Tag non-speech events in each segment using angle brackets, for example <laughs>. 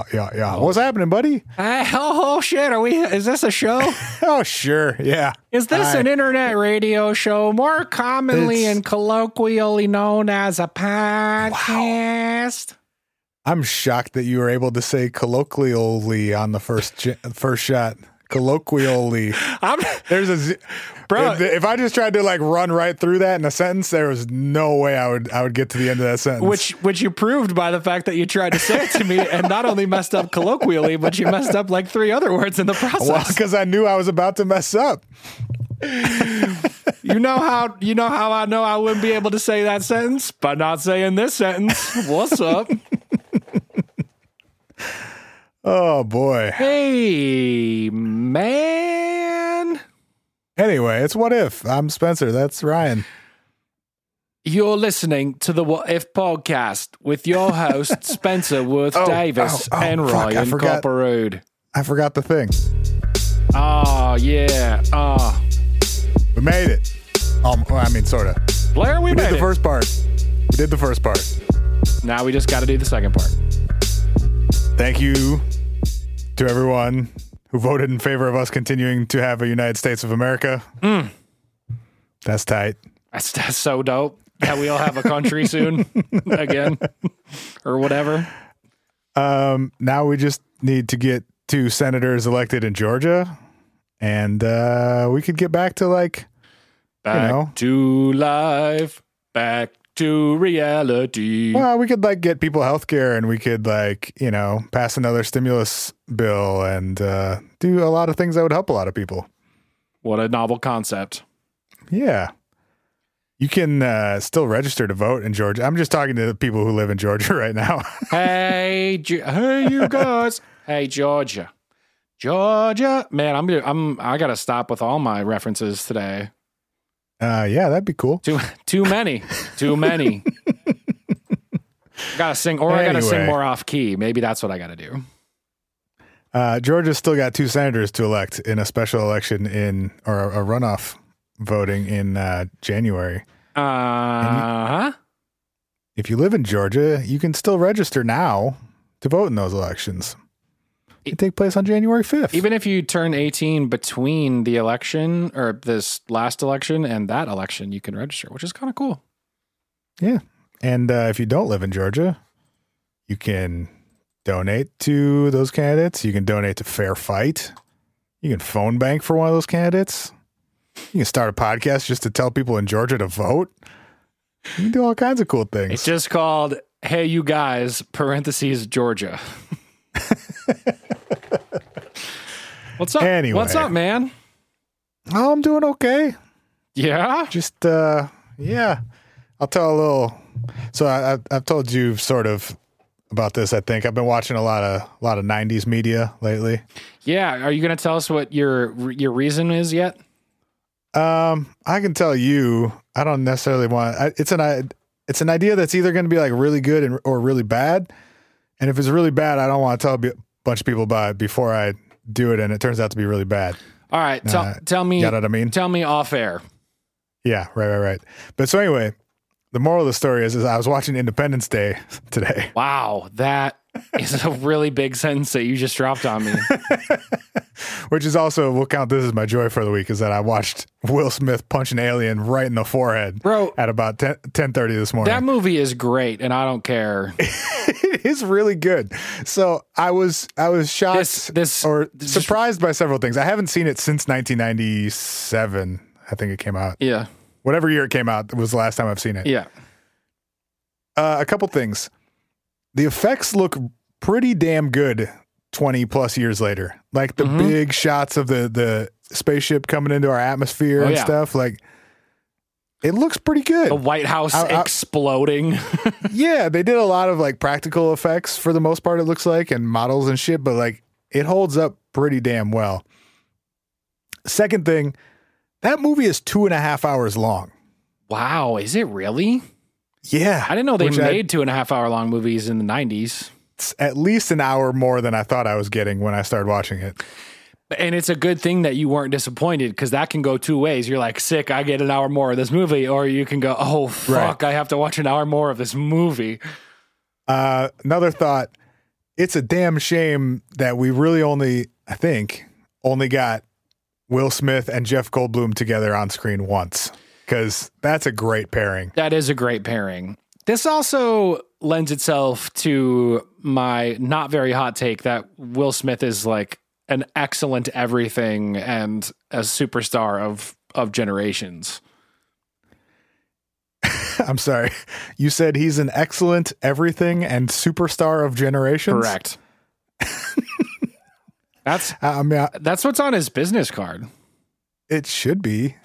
Uh, yeah, yeah. What's happening, buddy? Uh, oh, oh, shit! Are we? Is this a show? <laughs> oh, sure. Yeah. Is this Hi. an internet radio show, more commonly and colloquially known as a podcast? I'm shocked that you were able to say colloquially on the first first shot. Colloquially. <laughs> I'm, There's a Bro. If, if I just tried to like run right through that in a sentence, there was no way I would I would get to the end of that sentence. which which you proved by the fact that you tried to say it to me and not only messed up colloquially, but you messed up like three other words in the process. well, because I knew I was about to mess up. you know how you know how I know I wouldn't be able to say that sentence by not saying this sentence. What's up? <laughs> Oh boy. hey man. Anyway, it's what if. I'm Spencer. That's Ryan. You're listening to the What If podcast with your host <laughs> Spencer Worth Oh, Davis oh, oh, and fuck, Ryan forgot. Copperrood. I forgot the thing. Oh yeah. Oh. We made it. Um, I mean, sort of. Blair, we, We made did the it. first part. We did the first part. now we just got to do the second part. Thank you to everyone who voted in favor of us continuing to have a United States of America. Mm. That's tight. That's, that's so dope that we all have a country <laughs> soon again or whatever. Um, now we just need to get two senators elected in Georgia, and uh, we could get back to like Back know. to life, back to reality. Well, we could like get people health care and we could like, you know, pass another stimulus bill and uh, do a lot of things that would help a lot of people. What a novel concept. Yeah. You can uh, still register to vote in Georgia. I'm just talking to the people who live in Georgia <laughs> right now. Hey, hey, you guys. hey, Georgia, Georgia. Man, I'm I'm I gotta stop with all my references today. Uh, yeah, that'd be cool. Too too many, too many. I <laughs> gotta sing, or I gotta sing more off key. Maybe that's what I gotta do. Uh, Georgia's still got two senators to elect in a special election in or a runoff voting in uh, January. Uh huh. If you live in Georgia, you can still register now to vote in those elections. They take place on January 5th. Even if you turn 18 between the election or this last election and that election, you can register, which is kind of cool. Yeah. And uh, if you don't live in Georgia, you can donate to those candidates. You can donate to Fair Fight. You can phone bank for one of those candidates. You can start a podcast just to tell people in Georgia to vote. You can do all kinds of cool things. It's just called Hey You Guys, parentheses, Georgia. <laughs> <laughs> What's up? Anyway. What's up, man? Oh, I'm doing okay. Yeah. Just, uh, yeah. I'll tell a little. So I, I, I've told you sort of about this. I think I've been watching a lot of a lot of '90s media lately. Yeah. Are you going to tell us what your your reason is yet? Um, I can tell you, I don't necessarily want. I, it's an I- it's an idea that's either going to be like really good and, or really bad. And if it's really bad, I don't want to tell bunch of people it before I do it, and it turns out to be really bad. All right. Tell, Uh, tell me. You know what I mean? Tell me off air. Yeah, right, right, right. But so anyway, the moral of the story is, is I was watching Independence Day <laughs> today. Wow. That is a really big sentence that you just dropped on me. <laughs> Which is also we'll count this as my joy for the week is that I watched Will Smith punch an alien right in the forehead Bro, at about 10, 10.30 this morning. that movie is great and I don't care. <laughs> it is really good. So I was I was shocked This- this- or this- surprised by several things. I haven't seen it since 1997. I think it came out. Yeah. Whatever year it came out was the last time I've seen it. Yeah. Uh, a couple things. The effects look pretty damn good 20 plus years later. Like the Mhm. big shots of the the spaceship coming into our atmosphere Oh, and yeah. stuff like it looks pretty good. The White House I- I- exploding. <laughs> yeah, they did a lot of like practical effects for the most part, it looks like, and models and shit, but like it holds up pretty damn well. Second thing, that movie is two and a half hours long. wow. Is it really? Yeah. I didn't know they Which I- made two and a half hour long movies in the 90s. It's at least an hour more than I thought I was getting when I started watching it. And it's a good thing that you weren't disappointed because that can go two ways. You're like, sick, I get an hour more of this movie. Or you can go, oh, fuck, I have to watch an hour more of this movie. Uh, another thought it's a damn shame that we really only, I think, only got Will Smith and Jeff Goldblum together on screen once because that's a great pairing. That is a great pairing. This also lends itself to my not very hot take that Will Smith is like an excellent everything and a superstar of of generations. <laughs> I'm sorry. You said he's an excellent everything and superstar of generations. Correct. <laughs> that's I mean, I- that's what's on his business card. it should be.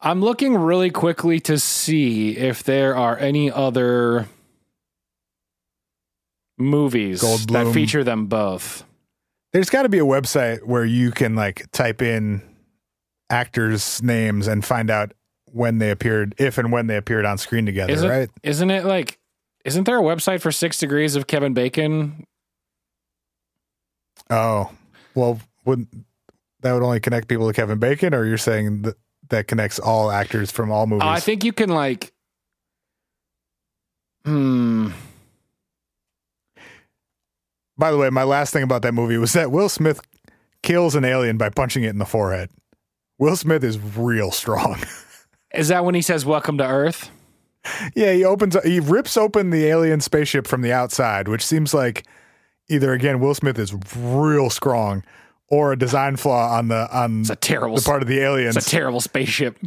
I'm looking really quickly to see if there are any other movies that feature them both. There's got to be a website where you can like type in actors' names and find out when they appeared, if and when they appeared on screen together, Isn't, right? isn't it like isn't there a website for six degrees of Kevin Bacon? Oh, well, wouldn't that would only connect people to Kevin Bacon, or you're saying that that connects all actors from all movies? I think you can like hmm By the way, my last thing about that movie was that Will Smith kills an alien by punching it in the forehead. Will Smith is real strong. <laughs> is that when he says welcome to Earth? yeah, he opens, he rips open the alien spaceship from the outside, which seems like either again Will Smith is real strong, or a design flaw on the on It's a terrible the part of the aliens. it's a terrible spaceship.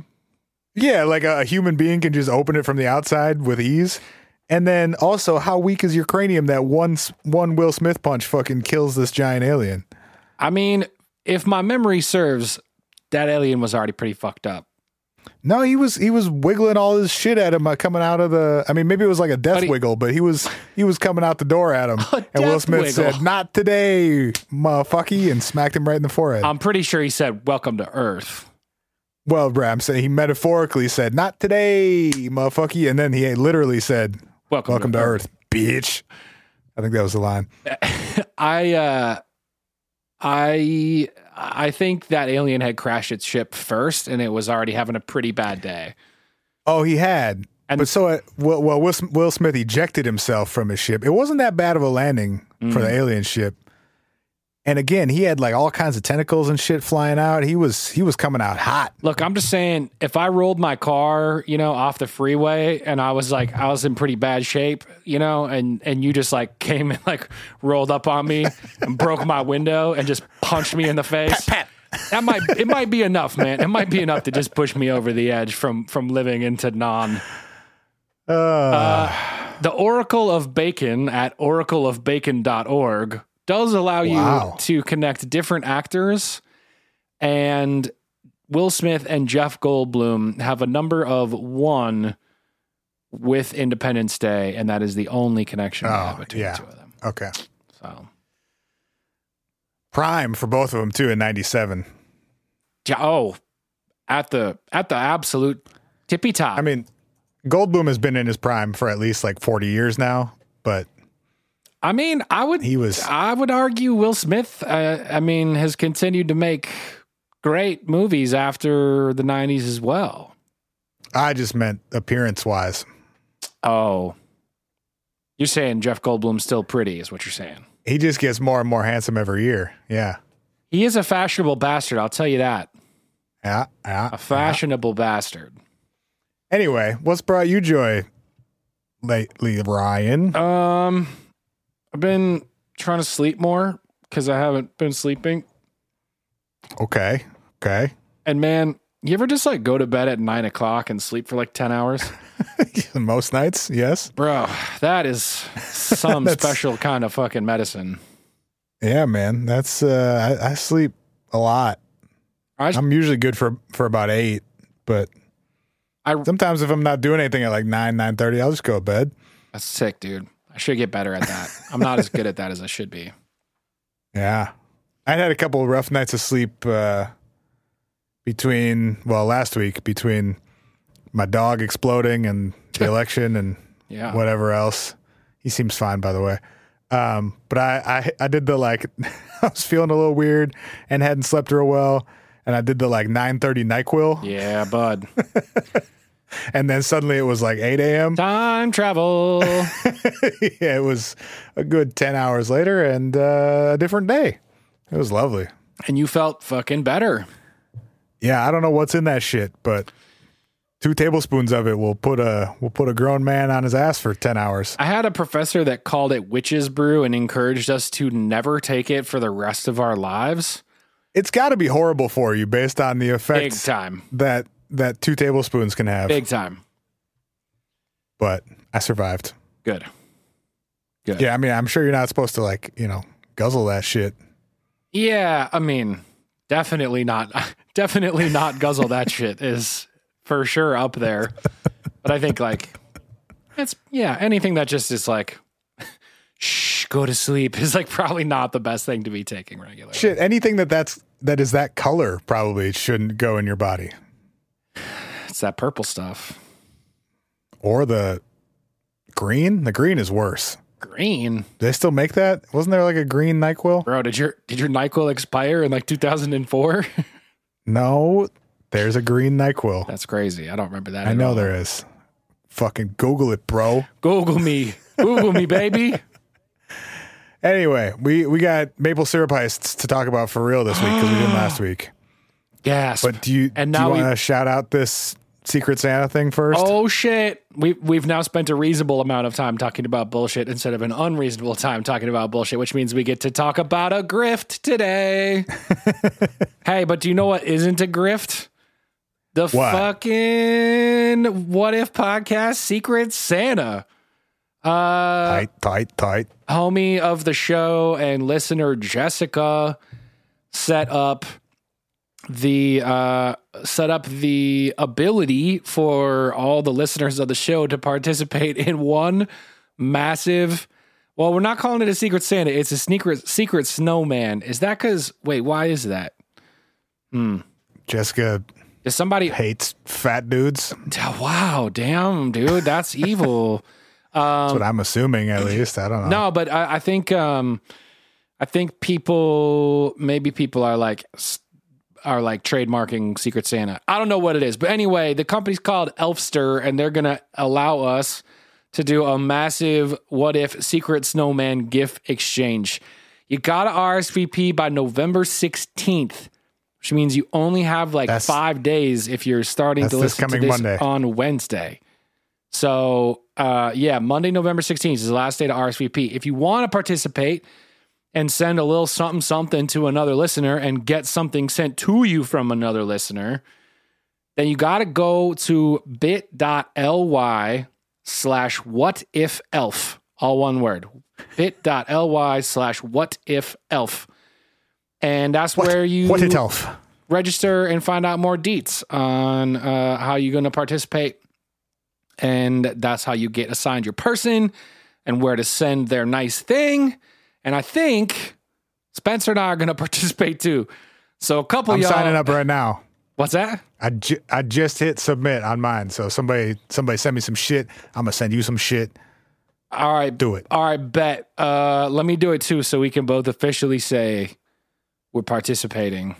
Yeah, like a, a human being can just open it from the outside with ease. And then also, how weak is your cranium that one one Will Smith punch fucking kills this giant alien? I mean, if my memory serves, that alien was already pretty fucked up. No, he was he was wiggling all his shit at him uh, coming out of the. I mean, maybe it was like a death But he- wiggle, but he was he was coming out the door at him. <laughs> And Will Smith wiggle. said, "Not today, motherfucky," and smacked him right in the forehead. I'm pretty sure he said welcome to Earth. well, Bram said he metaphorically said, "Not today, motherfucky," and then he literally said, Welcome, "Welcome to Earth, bitch." I think that was the line. <laughs> I uh I I think that alien had crashed its ship first and it was already having a pretty bad day. Oh, he had. And- but so, uh, well, well Will, Will Smith ejected himself from his ship. It wasn't that bad of a landing for the alien ship. And again, he had like all kinds of tentacles and shit flying out. He was he was coming out hot. Look, I'm just saying if I rolled my car, you know, off the freeway and I was like I was in pretty bad shape, you know, and and you just like came and like rolled up on me and broke my window and just punched me in the face. That might it might be enough, man. It might be enough to just push me over the edge from from living into non Uh, The Oracle of Bacon at oracleofbacon.org does allow Wow. you to connect different actors. And Will Smith and Jeff Goldblum have a number of one with Independence Day, and that is the only connection I oh, have Oh, between yeah. the two of them. okay. So, Prime for both of them too in '97. yeah, oh, at the at the absolute tippy top. I mean, Goldblum has been in his prime for at least like 40 years now, but I mean, I would he was I would argue Will Smith. Uh, I mean, has continued to make great movies after the '90s as well. I just meant appearance wise. Oh, you're saying Jeff Goldblum's still pretty, is what you're saying. He just gets more and more handsome every year. Yeah. He is a fashionable bastard. I'll tell you that. Yeah. Yeah. A fashionable bastard. Anyway, what's brought you joy lately, Ryan? Um, I've been trying to sleep more because I haven't been sleeping. Okay. Okay. And man, you ever just like go to bed at nine o'clock and sleep for like ten hours, <laughs> Most nights, yes. bro? That is some <laughs> special kind of fucking medicine. Yeah, man. That's uh I, I sleep a lot. I I'm usually good for for about eight, but I sometimes if I'm not doing anything at like nine, nine thirty, I'll just go to bed. That's sick, dude. I should get better at that. I'm not as good at that as I should be. <laughs> Yeah. I had a couple of rough nights of sleep uh between well, last week between my dog exploding and the <laughs> election and Yeah. whatever else. He seems fine, by the way. Um, but I, I, I did the like, <laughs> I was feeling a little weird and hadn't slept real well, and I did the like nine thirty Nyquil. Yeah, bud. And then suddenly it was like 8 a.m. Time travel. <laughs> yeah, it was a good 10 hours later and uh, a different day. It was lovely. and you felt fucking better. Yeah, I don't know what's in that shit, but two tablespoons of it will put a will put a grown man on his ass for 10 hours. I had a professor that called it witch's brew and encouraged us to never take it for the rest of our lives. It's got to be horrible for you based on the Big effects time. that that two tablespoons can have. Big time. But I survived. Good. Good. Yeah, I mean, I'm sure you're not supposed to like, you know, guzzle that shit. Yeah, I mean, definitely not. <laughs> Definitely not guzzle that <laughs> shit is for sure up there. But I think like it's yeah, anything that just is like <laughs> shh, go to sleep is like probably not the best thing to be taking regularly. Shit, anything that that's that is that color probably shouldn't go in your body. That purple stuff. Or the green. The green is worse. Green. Do they still make that? Wasn't there like a green Nyquil? Bro, did your did your NyQuil expire in like 2004? <laughs> No, there's a green Nyquil. That's crazy. I don't remember that. I know all. there is. Fucking Google it, bro. Google me. Google me, baby. <laughs> Anyway, we we got maple syrup heists to talk about for real this week because we didn't last <gasps> week. Yes. But do you And do now you we- want to shout out this Secret Santa thing first? Oh shit. We we've now spent a reasonable amount of time talking about bullshit instead of an unreasonable time talking about bullshit, which means we get to talk about a grift today. <laughs> hey, but do you know what isn't a grift? The What? fucking what if podcast Secret Santa. Uh tight, tight, tight. homie of the show and listener Jessica set up the uh set up the ability for all the listeners of the show to participate in one massive well we're not calling it a secret santa it's a secret secret snowman is that cuz wait why is that Hmm. Jessica is somebody hates fat dudes. wow damn dude that's evil <laughs> That's what I'm assuming, at least. I don't know. No, but I, I think um, I think people maybe people are like are like trademarking Secret Santa. I don't know what it is, but anyway, the company's called Elfster, and they're gonna allow us to do a massive what if Secret Snowman gift exchange. You gotta RSVP by November sixteenth. Which means you only have like That's- five days if you're starting to this listen to coming this Monday. on Wednesday. So uh, yeah, Monday, November 16th is the last day to RSVP. If you want to participate and send a little something something to another listener and get something sent to you from another listener, then you got to go to bit.ly slash what if elf, all one word. bit.ly slash what if elf. And that's where you What elf? register and find out more deets on uh, how you're going to participate. And that's how you get assigned your person and where to send their nice thing. And I think Spencer and I are going <laughs> to participate too. So a couple I'm y'all. signing up right now. What's that? I, ju- I just hit submit on mine. So somebody somebody send me some shit. I'm gonna send you some shit. All right. Do it. All right, bet. Uh, let me do it too so we can both officially say we're participating.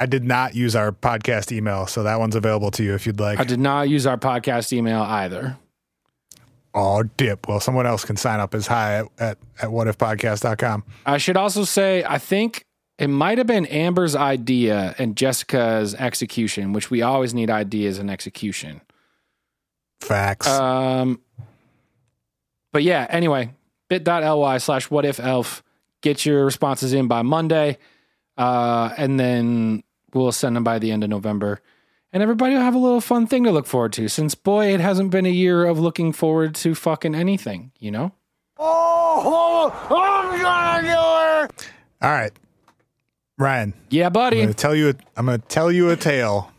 I did not use our podcast email, so that one's available to you if you'd like. I did not use our podcast email either. Oh, dip. Well, someone else can sign up as high at, at, at whatifpodcast.com. I should also say, I think it might have been Amber's idea and Jessica's execution, which we always need ideas and execution. Facts. Um, but yeah, anyway, bit.ly slash what if elf. Get your responses in by Monday. Uh, and then we'll send them by the end of November. And everybody will have a little fun thing to look forward to since, boy, it hasn't been a year of looking forward to fucking anything, you know? Oh, All right. Ryan, Yeah, I'm buddy. going to tell you a, I'm to tell you a tale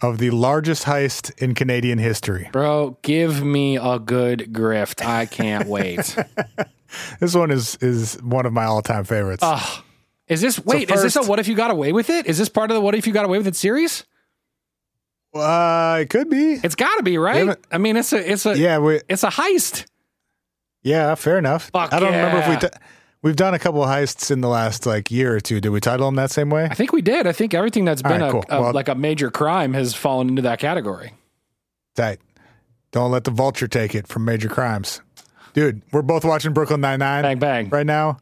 of the largest heist in Canadian history. Bro, give me a good grift. I can't wait. <laughs> This one is is one of my all-time favorites. Ugh. Is this wait? is this a what if you got away with it? Is this part of the what if you got away with it series? Uh, it could be. It's got to be right. I mean, it's a it's a Yeah, we it's a heist. yeah, fair enough. Fuck I don't remember if we yeah. d- we've done a couple of heists in the last like year or two. Did we title them that same way? I think we did. I think everything that's been right, a, cool. a- Well- like a major crime has fallen into that category. Tight. Don't let the vulture take it from major crimes. Dude, we're both watching Brooklyn Nine Nine Bang bang. right now.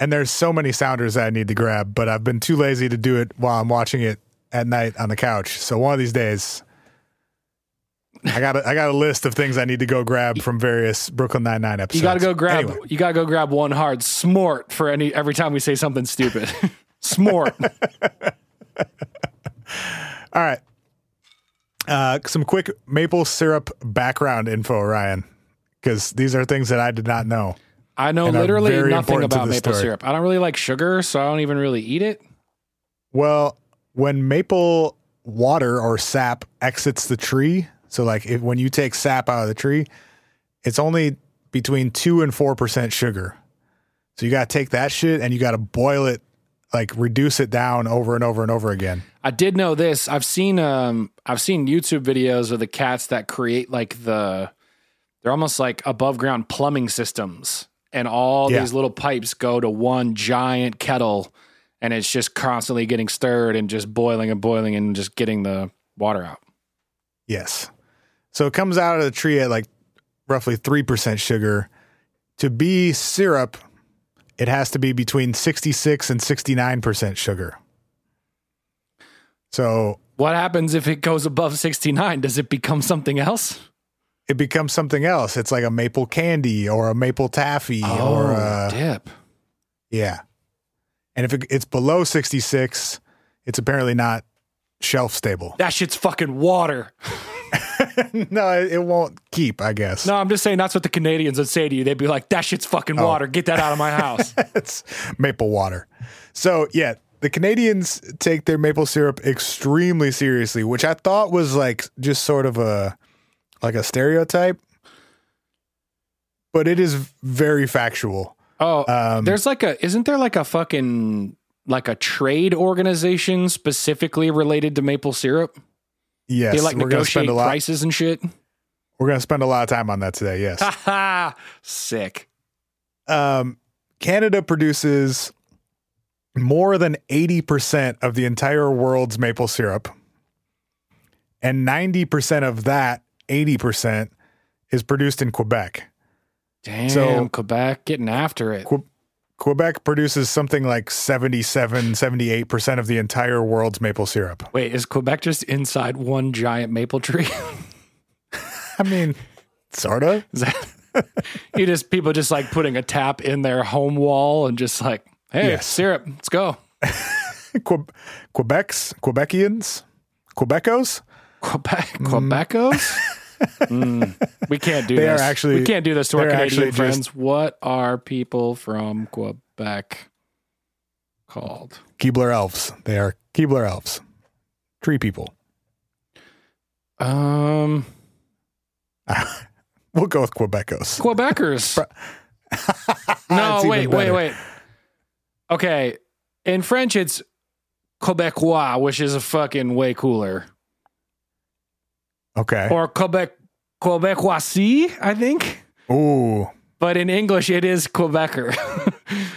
And there's so many sounders that I need to grab, but I've been too lazy to do it while I'm watching it at night on the couch. So one of these days I got a, I got a list of things I need to go grab from various Brooklyn Nine Nine episodes. You got to go grab. Anyway, You got to go grab one hard smort for any every time we say something stupid. <laughs> smort. <laughs> all right. Uh, some quick maple syrup background info, Ryan, because these are things that I did not know. I know literally nothing about maple story. syrup. I don't really like sugar, so I don't even really eat it. Well, when maple water or sap exits the tree, so like if, when you take sap out of the tree, it's only between two and four percent sugar. So you got to take that shit and you got to boil it, like reduce it down over and over and over again. I did know this. I've seen um I've seen YouTube videos of the cats that create like the they're almost like above ground plumbing systems and all Yeah. these little pipes go to one giant kettle and it's just constantly getting stirred and just boiling and boiling and just getting the water out. Yes. So it comes out of the tree at like roughly 3% sugar. To be syrup, it has to be between 66 and 69% sugar. So What happens if it goes above 69? Does it become something else? it becomes something else. It's like a maple candy or a maple taffy or oh, a, dip. yeah. And if it, it's below 66, it's apparently not shelf stable. That shit's fucking water. <laughs> no, it, it won't keep, I guess. No, I'm just saying that's what the Canadians would say to you. They'd be like, that shit's fucking Oh. water. Get that out of my house. <laughs> it's maple water. So yeah, the Canadians take their maple syrup extremely seriously, which I thought was like just sort of a like a stereotype, but it is very factual. Oh, Um, there's like a isn't there like a fucking like a trade organization specifically related to maple syrup? Yes, they like we're gonna spend a lot. prices and shit. We're gonna spend a lot of time on that today. Yes, <laughs> ha! Sick. um, Canada produces more than eighty percent of the entire world's maple syrup, and ninety percent of that eighty percent is produced in Quebec. Damn, So- Quebec getting after it. Que- Quebec produces something like 77, 78% of the entire world's maple syrup. Wait, is Quebec just inside one giant maple tree? <laughs> I mean, sort of. that <laughs> you just people just like putting a tap in their home wall and just like, hey, Yes. syrup, let's go. <laughs> Que- Quebec's, Quebecians, Quebecos, Quebec, mm. Quebecos. Mm, we can't do They are this. actually- we can't do this to our Canadian friends. just- what are people from Quebec called? Keebler elves. They are Keebler elves. Tree people. Um, <laughs> We'll go with Quebecos. Quebecers. <laughs> no, wait, wait, wait. Okay, in French it's Quebecois, which is a fucking way cooler, Okay. or Quebec Quebecoisie, I think. Ooh, But in English, it is Quebecer.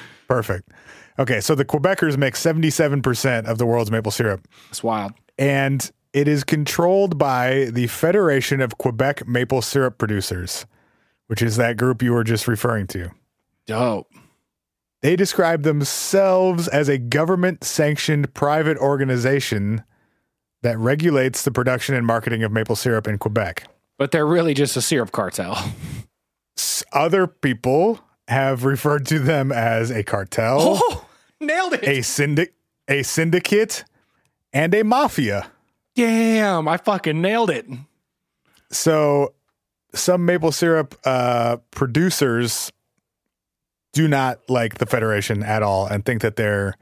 <laughs> perfect. Okay, so the Quebecers make 77% of the world's maple syrup. It's wild. and it is controlled by the Federation of Quebec Maple Syrup Producers, which is that group you were just referring to. Dope. They describe themselves as a government sanctioned private organization that regulates the production and marketing of maple syrup in Quebec. But they're really just a syrup cartel. Other people have referred to them as a cartel, <laughs> Oh, nailed it. a syndic a syndicate, and a mafia. Damn, I fucking nailed it. So some maple syrup uh, producers do not like the Federation at all and think that they're,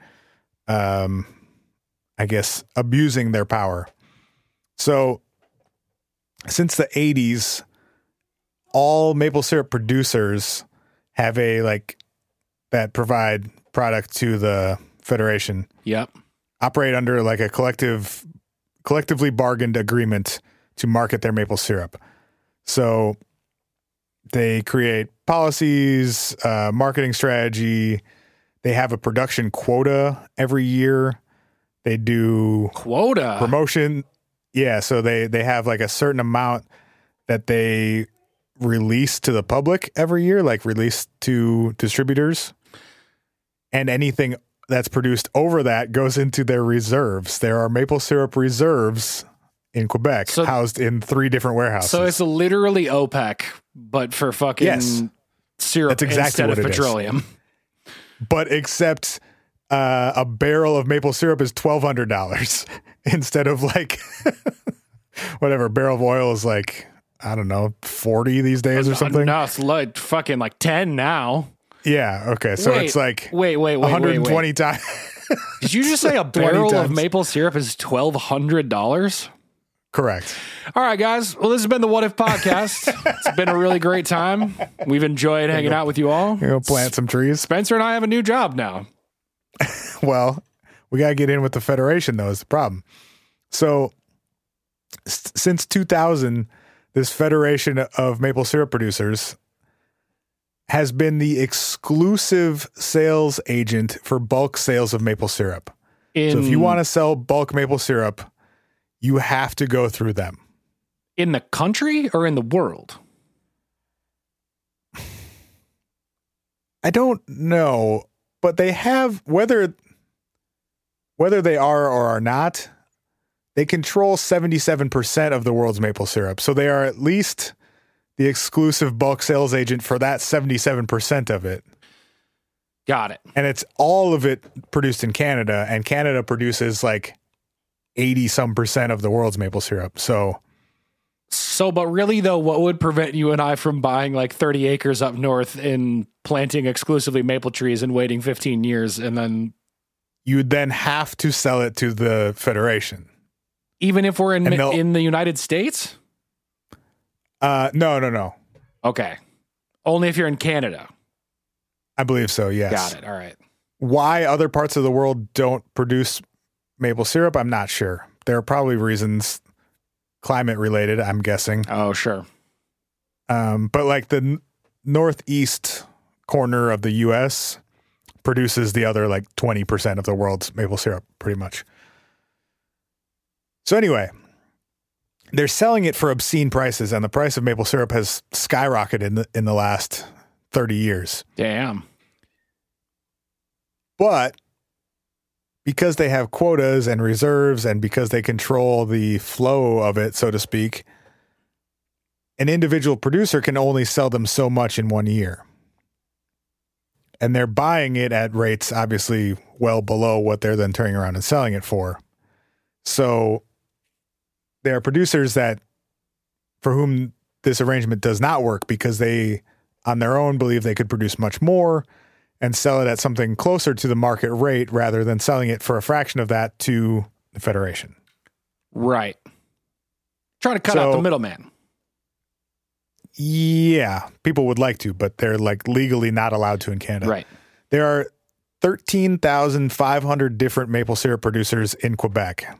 um, I guess, abusing their power. So since the 80s, all maple syrup producers have a like that provide product to the Federation Yep. operate under like a collective collectively bargained agreement to market their maple syrup. So they create policies, uh, marketing strategy. They have a production quota every year. They do Quota. promotion. Yeah, so they they have like a certain amount that they release to the public every year, like release to distributors. And anything that's produced over that goes into their reserves. There are maple syrup reserves in Quebec So- housed in three different warehouses. So it's literally OPEC, but for fucking Yes. syrup That's exactly instead what of it is. petroleum. but except uh, a barrel of maple syrup is twelve hundred dollars <laughs> instead of like <laughs> whatever barrel of oil is like I don't know forty these days or something. No, it's like fucking like ten now. Yeah. Okay. So Wait, it's like wait, wait, wait, one hundred and twenty times. <laughs> Did you just say a 20 barrel of maple syrup is twelve hundred dollars? Correct. All right, guys. Well, this has been the What If podcast. it's been a really great time. We've enjoyed hanging out with you all. Know, plant some trees. Spencer and I have a new job now. <laughs> Well, we got to get in with the federation, though, is the problem. So, s- since 2000, this federation of maple syrup producers has been the exclusive sales agent for bulk sales of maple syrup. In, So, if you want to sell bulk maple syrup, you have to go through them. in the country or in the world? <sighs> I don't know, but they have whether whether they are or are not, they control 77% of the world's maple syrup. So they are at least the exclusive bulk sales agent for that 77% of it. Got it. And it's all of it produced in Canada and Canada produces like 80 some percent of the world's maple syrup. So So, but really though, what would prevent you and I from buying like 30 acres up north and planting exclusively maple trees and waiting 15 years and then you would then have to sell it to the federation. even if we're in in the United States? Uh no, no, no. Okay. Only if you're in Canada. I believe so, yes. Got it. All right. Why other parts of the world don't produce maple syrup, I'm not sure. There are probably reasons climate related, I'm guessing. Oh, sure. Um, but like the n- northeast corner of the US produces the other like 20% of the world's maple syrup, pretty much. So, anyway, they're selling it for obscene prices, and the price of maple syrup has skyrocketed in the, in the last 30 years. Damn. But because they have quotas and reserves and because they control the flow of it, so to speak, an individual producer can only sell them so much in one year. And they're buying it at rates obviously well below what they're then turning around and selling it for. So there are producers that for whom this arrangement does not work because they on their own believe they could produce much more and sell it at something closer to the market rate rather than selling it for a fraction of that to the federation. Right. Trying to cut out the middleman. Yeah, people would like to, but they're like legally not allowed to in Canada. Right. There are 13,500 different maple syrup producers in Quebec.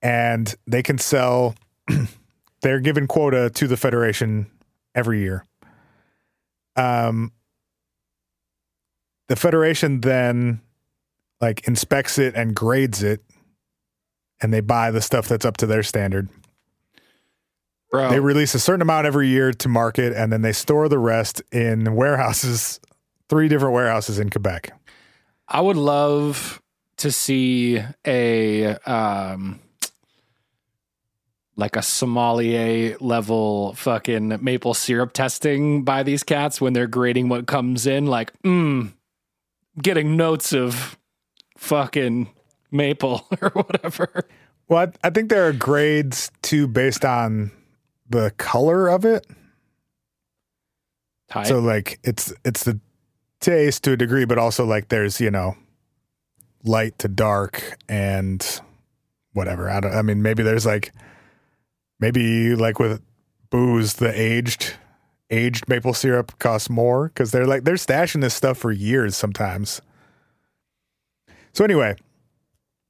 And they can sell, <clears throat> they're given quota to the Federation every year. Um, the Federation then like inspects it and grades it, and they buy the stuff that's up to their standard. Bro. They release a certain amount every year to market, and then they store the rest in warehouses, <laughs> three different warehouses in Quebec. I would love to see a um like a sommelier level fucking maple syrup testing by these cats when they're grading what comes in like mm getting notes of fucking maple <laughs> or whatever. Well, I, I think there are grades too based on the color of it. Tight. So like it's it's the taste to a degree, but also like there's you know light to dark and whatever. I don't. I mean, maybe there's like maybe like with booze, the aged aged maple syrup costs more because they're like they're stashing this stuff for years sometimes. So anyway,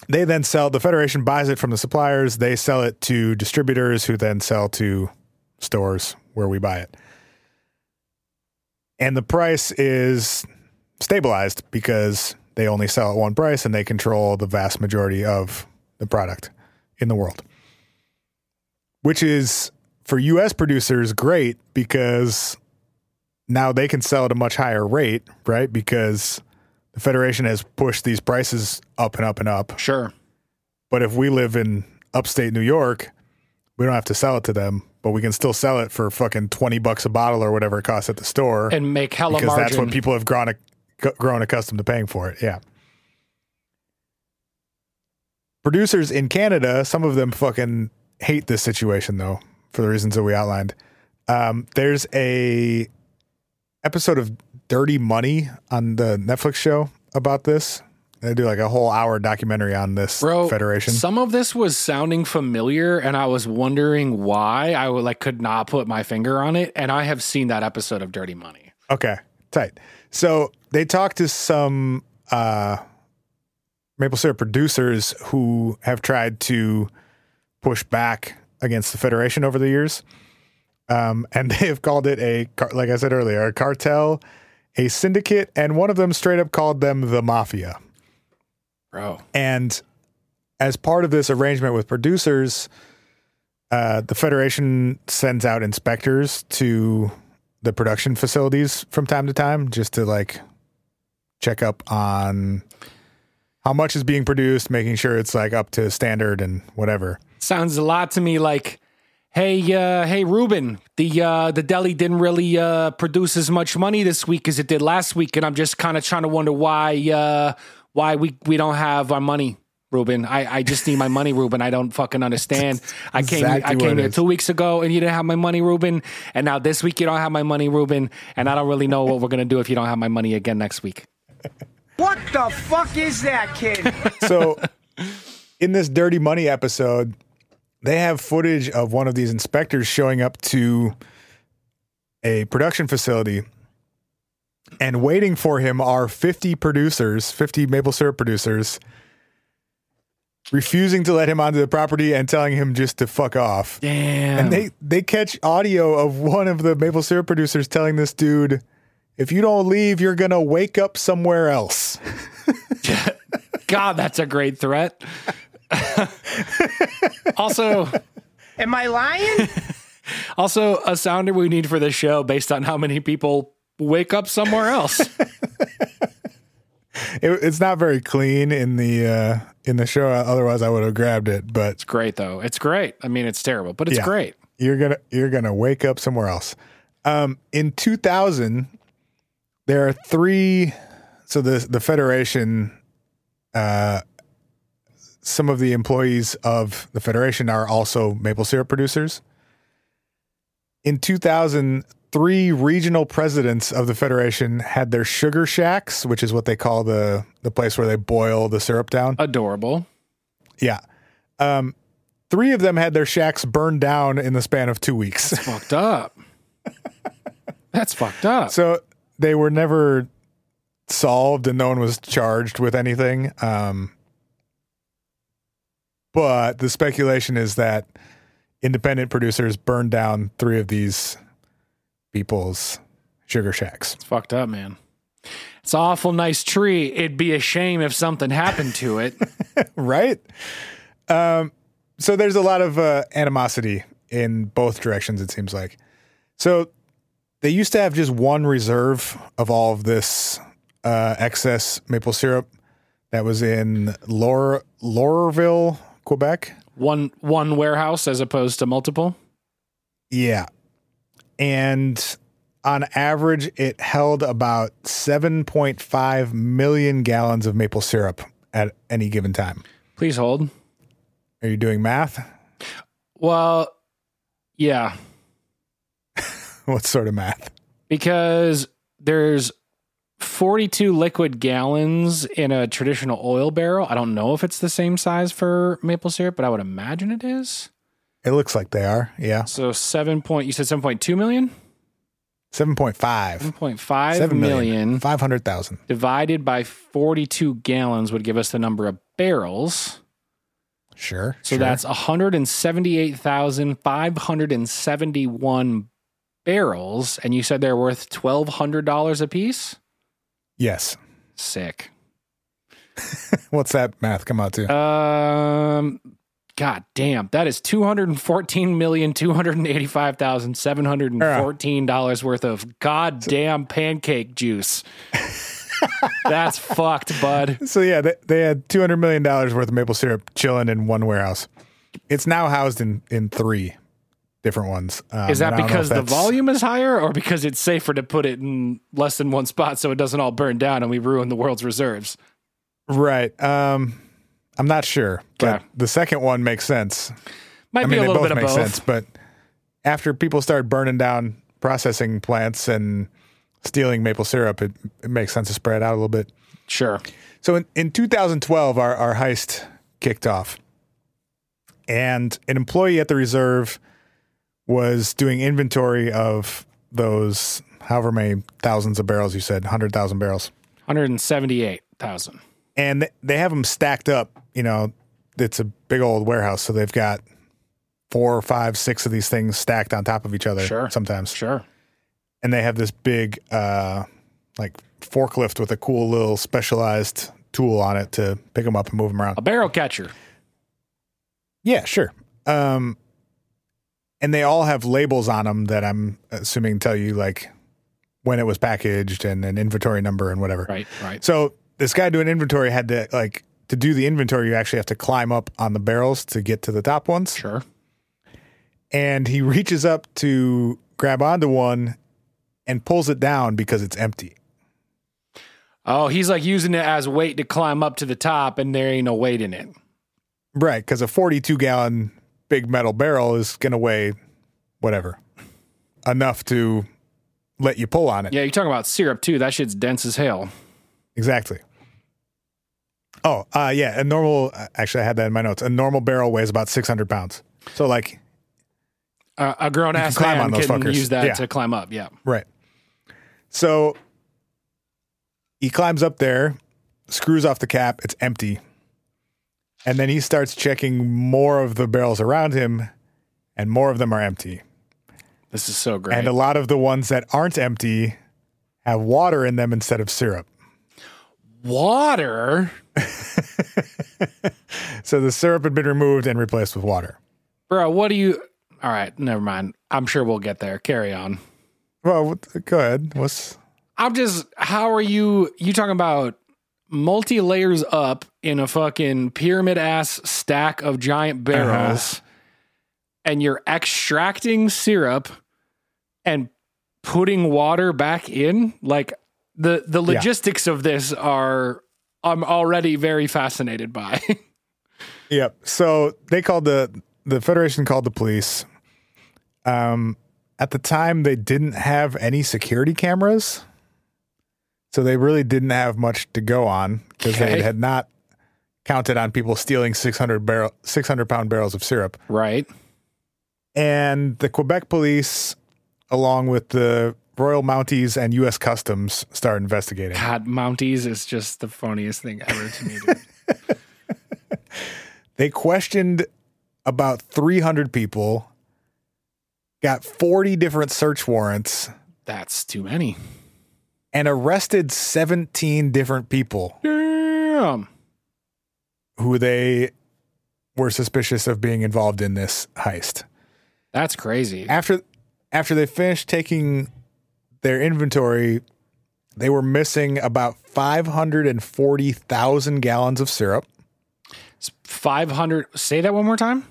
they then sell the federation buys it from the suppliers. They sell it to distributors who then sell to stores where we buy it and the price is stabilized because they only sell at one price and they control the vast majority of the product in the world which is for US producers, great because now they can sell at a much higher rate, right? Because the Federation has pushed these prices up and up and up. Sure. But if we live in upstate New York, we don't have to sell it to them, but we can still sell it for fucking 20 bucks a bottle or whatever it costs at the store. And make hella because margin. that's what people have grown, grown accustomed to paying for it. Yeah. Producers in Canada, some of them fucking hate this situation though, for the reasons that we outlined. Um, there's a episode of Dirty Money on the Netflix show about this. They do like a whole hour documentary on this Bro, federation. Some of this was sounding familiar, and I was wondering why. I would like could not put my finger on it, and I have seen that episode of Dirty Money. Okay, tight. So they talked to some uh, maple syrup producers who have tried to push back against the federation over the years, um, <laughs> and they have called it a, like I said earlier, a cartel, a syndicate, and one of them straight up called them the mafia. Bro, And as part of this arrangement with producers, uh, the Federation sends out inspectors to the production facilities from time to time just to like check up on how much is being produced, making sure it's like up to standard and whatever. Sounds a lot to me like. Hey, uh, hey, Ruben. The uh, the deli didn't really uh, produce as much money this week as it did last week, and I'm just kind of trying to wonder why uh, why we, we don't have our money, Ruben. I, I just need my money, <laughs> Ruben. I don't fucking understand. I came Exactly I came it here is. two weeks ago and you didn't have my money, Ruben. And now this week you don't have my money, Ruben. And I don't really know what we're gonna do if you don't have my money again next week. <laughs> What the fuck is that, kid? <laughs> So in this Dirty Money episode, they have footage of one of these inspectors showing up to a production facility and waiting for him are 50 producers, 50 maple syrup producers, refusing to let him onto the property and telling him just to fuck off. Damn. And they they catch audio of one of the maple syrup producers telling this dude, "If you don't leave, you're going to wake up somewhere else." <laughs> God, that's a great threat. <laughs> also, Am I lying? <laughs> also a sounder we need for this show based on how many people wake up somewhere else. <laughs> It, it's not very clean in the uh, in the show. Otherwise, I would have grabbed it. But it's great though. It's great. I mean, it's terrible, but it's Yeah. great. you're gonna you're gonna wake up somewhere else. Um, in 2000, there are three. So the the federation, uh, some of the employees of the federation are also maple syrup producers. In 2000, three regional presidents of the federation had their sugar shacks, which is what they call the the place where they boil the syrup down. Adorable. Yeah. Um, three of them had their shacks burned down in the span of two weeks. That's fucked up. <laughs> That's fucked up. so they were never solved and no one was charged with anything. Um, but the speculation is that independent producers burned down three of these people's sugar shacks. It's fucked up, man. It's an awful nice tree. It'd be a shame if something happened to it. <laughs> right? Um, so there's a lot of uh, animosity in both directions, it seems like. So they used to have just one reserve of all of this uh, excess maple syrup that was in Laura, Laurierville, Quebec. one one warehouse as opposed to multiple. Yeah. And on average, it held about 7.5 million gallons of maple syrup at any given time. Please hold. Are you doing math? Well, yeah, <laughs> What sort of math? because there's 42 liquid gallons in a traditional oil barrel. I don't know if it's the same size for maple syrup, but I would imagine it is. It looks like they are. Yeah. So 7 point you said 7.2 million? 7.5. 7.5 7 million. million 500,000. divided by 42 gallons would give us the number of barrels. Sure. So sure. that's 178,571 barrels. And you said they're worth $1,200 a piece? Yes. Sick. <laughs> What's that math come out to? Um, God damn, that is two hundred and fourteen million two hundred and eighty-five thousand seven hundred and fourteen dollars worth of goddamn pancake juice. <laughs> That's fucked, bud. So yeah, they, they had two hundred million dollars worth of maple syrup chilling in one warehouse. It's now housed in in three different ones. Um, Is that and I don't know because the volume is higher, or because it's safer to put it in less than one spot so it doesn't all burn down and we ruin the world's reserves? Right. Um, I'm not sure, but Okay. the second one makes sense. Might I be mean, a they little both bit of both. sense, but after people started burning down processing plants and stealing maple syrup, it, it makes sense to spread out a little bit. Sure. So in, in 2012, our, our heist kicked off, and an employee at the reserve was doing inventory of those however many thousands of barrels you said, 100,000 barrels. 178,000. and they have them stacked up. You know, it's a big old warehouse, so they've got four, five, six of these things stacked on top of each other. Sure. sometimes, Sure. and they have this big, uh, like forklift with a cool little specialized tool on it to pick them up and move them around. A barrel catcher. Yeah, sure. Um, and they all have labels on them that I'm assuming tell you like when it was packaged and an inventory number and whatever. Right, right. So this guy doing inventory had to like to do the inventory. You actually have to climb up on the barrels to get to the top ones. Sure. And he reaches up to grab onto one and pulls it down because it's empty. Oh, he's like using it as weight to climb up to the top, and there ain't no weight in it. Right, because a 42 gallon big metal barrel is going to weigh whatever enough to let you pull on it. Yeah, you're talking about syrup too. That shit's dense as hell. Exactly. Oh, uh, yeah. A normal, actually, I had that in my notes. A normal barrel weighs about 600 pounds. So, like, Uh, a grown ass climb man on those can fuckers. use that Yeah. to climb up. Yeah. Right. So he climbs up there, screws off the cap, it's empty. And then he starts checking more of the barrels around him, and more of them are empty. This is so great. And a lot of the ones that aren't empty have water in them instead of syrup. Water. <laughs> So the syrup had been removed and replaced with water. Bro, what do you. All right, never mind. I'm sure we'll get there. Carry on. Well, what- go ahead. What's I'm just. How are you. You talking about multi layers up in a fucking pyramid ass stack of giant barrels, and you're extracting syrup and putting water back in? Like, the, the logistics of this are. I'm already very fascinated by. <laughs> Yep. So they called the the Federation called the police. Um, at the time, they didn't have any security cameras, so they really didn't have much to go on because Okay. they had not counted on people stealing six hundred barrel six hundred pound barrels of syrup. right. And the Quebec police, along with the Royal Mounties and U.S. Customs, started investigating. God, Mounties is just the funniest thing ever to me. <laughs> They questioned about 300 people, got 40 different search warrants, That's too many. And arrested 17 different people Damn. who they were suspicious of being involved in this heist. That's crazy. After after they finished taking their inventory, they were missing about 540,000 gallons of syrup, 500. Say that one more time.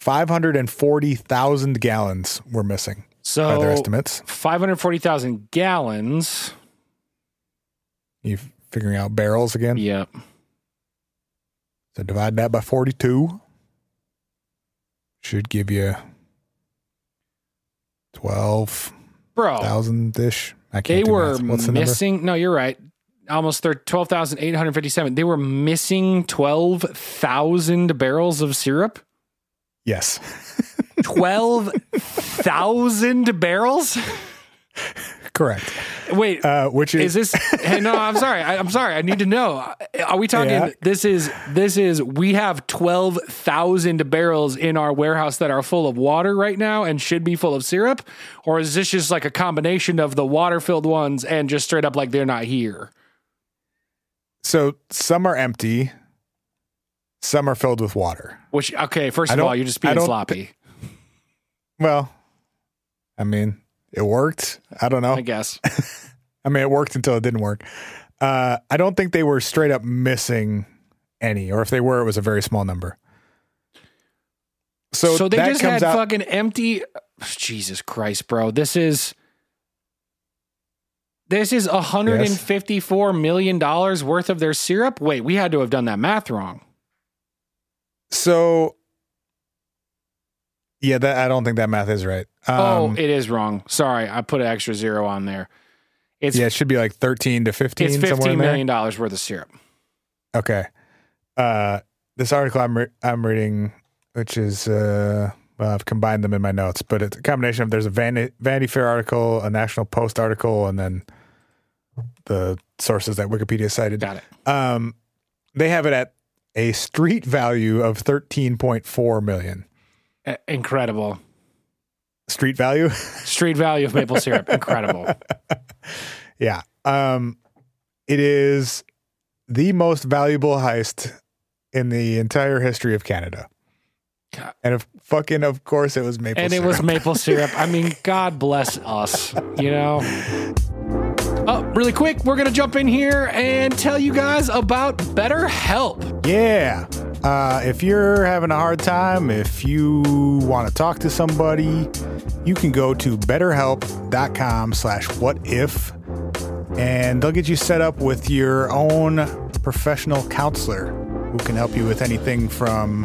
540,000 gallons were missing by their So estimates. 540,000 gallons. You figuring out barrels again? Yep. So divide that by 42. Should give you 12,000 Bro, ish. I they can't do were the number? missing. No, you're right. Almost thir- 12,857. They were missing 12,000 barrels of syrup. Yes. <laughs> 12,000 barrels? Correct. Wait, Uh, which is, is this hey, no i'm sorry I, i'm sorry i need to know are we talking Yeah. this is this is we have 12000 barrels in our warehouse that are full of water right now and should be full of syrup or is this just like a combination of the water filled ones and just straight up like they're not here so some are empty Some are filled with water. Which okay, first of all, you're just being sloppy. Well, I mean, it worked. I don't know. I guess. <laughs> I mean, it worked until it didn't work. Uh, I don't think they were straight up missing any, or if they were, it was a very small number. So, So, they just had out. fucking empty. Jesus Christ, bro! This is this is hundred and fifty four million dollars worth of their syrup. Wait, we had to have done that math wrong. so, yeah, that I don't think that math is right. oh, Um, it is wrong. Sorry, I put an extra zero on there. It's yeah, it should be like thirteen to fifteen. it's fifteen million dollars worth of syrup. Okay. Uh, this article I'm re- I'm reading, which is uh, well, I've combined them in my notes, but it's a combination of there's a Vanity, Vanity Fair article, a National Post article, and then the sources that Wikipedia cited. Got it. Um, they have it at a street value of thirteen point four million. Uh, incredible. Street value, <laughs> Street value of maple syrup. Incredible. <laughs> yeah. Um, it is the most valuable heist in the entire history of Canada. God. And of fucking, of course, it was maple and it syrup. was maple syrup. I mean, <laughs> God bless us, you know. Oh, really quick, we're gonna jump in here and tell you guys about BetterHelp. Yeah. Uh, if you're having a hard time, if you want to talk to somebody, you can go to betterhelp.com slash what if, and they'll get you set up with your own professional counselor who can help you with anything from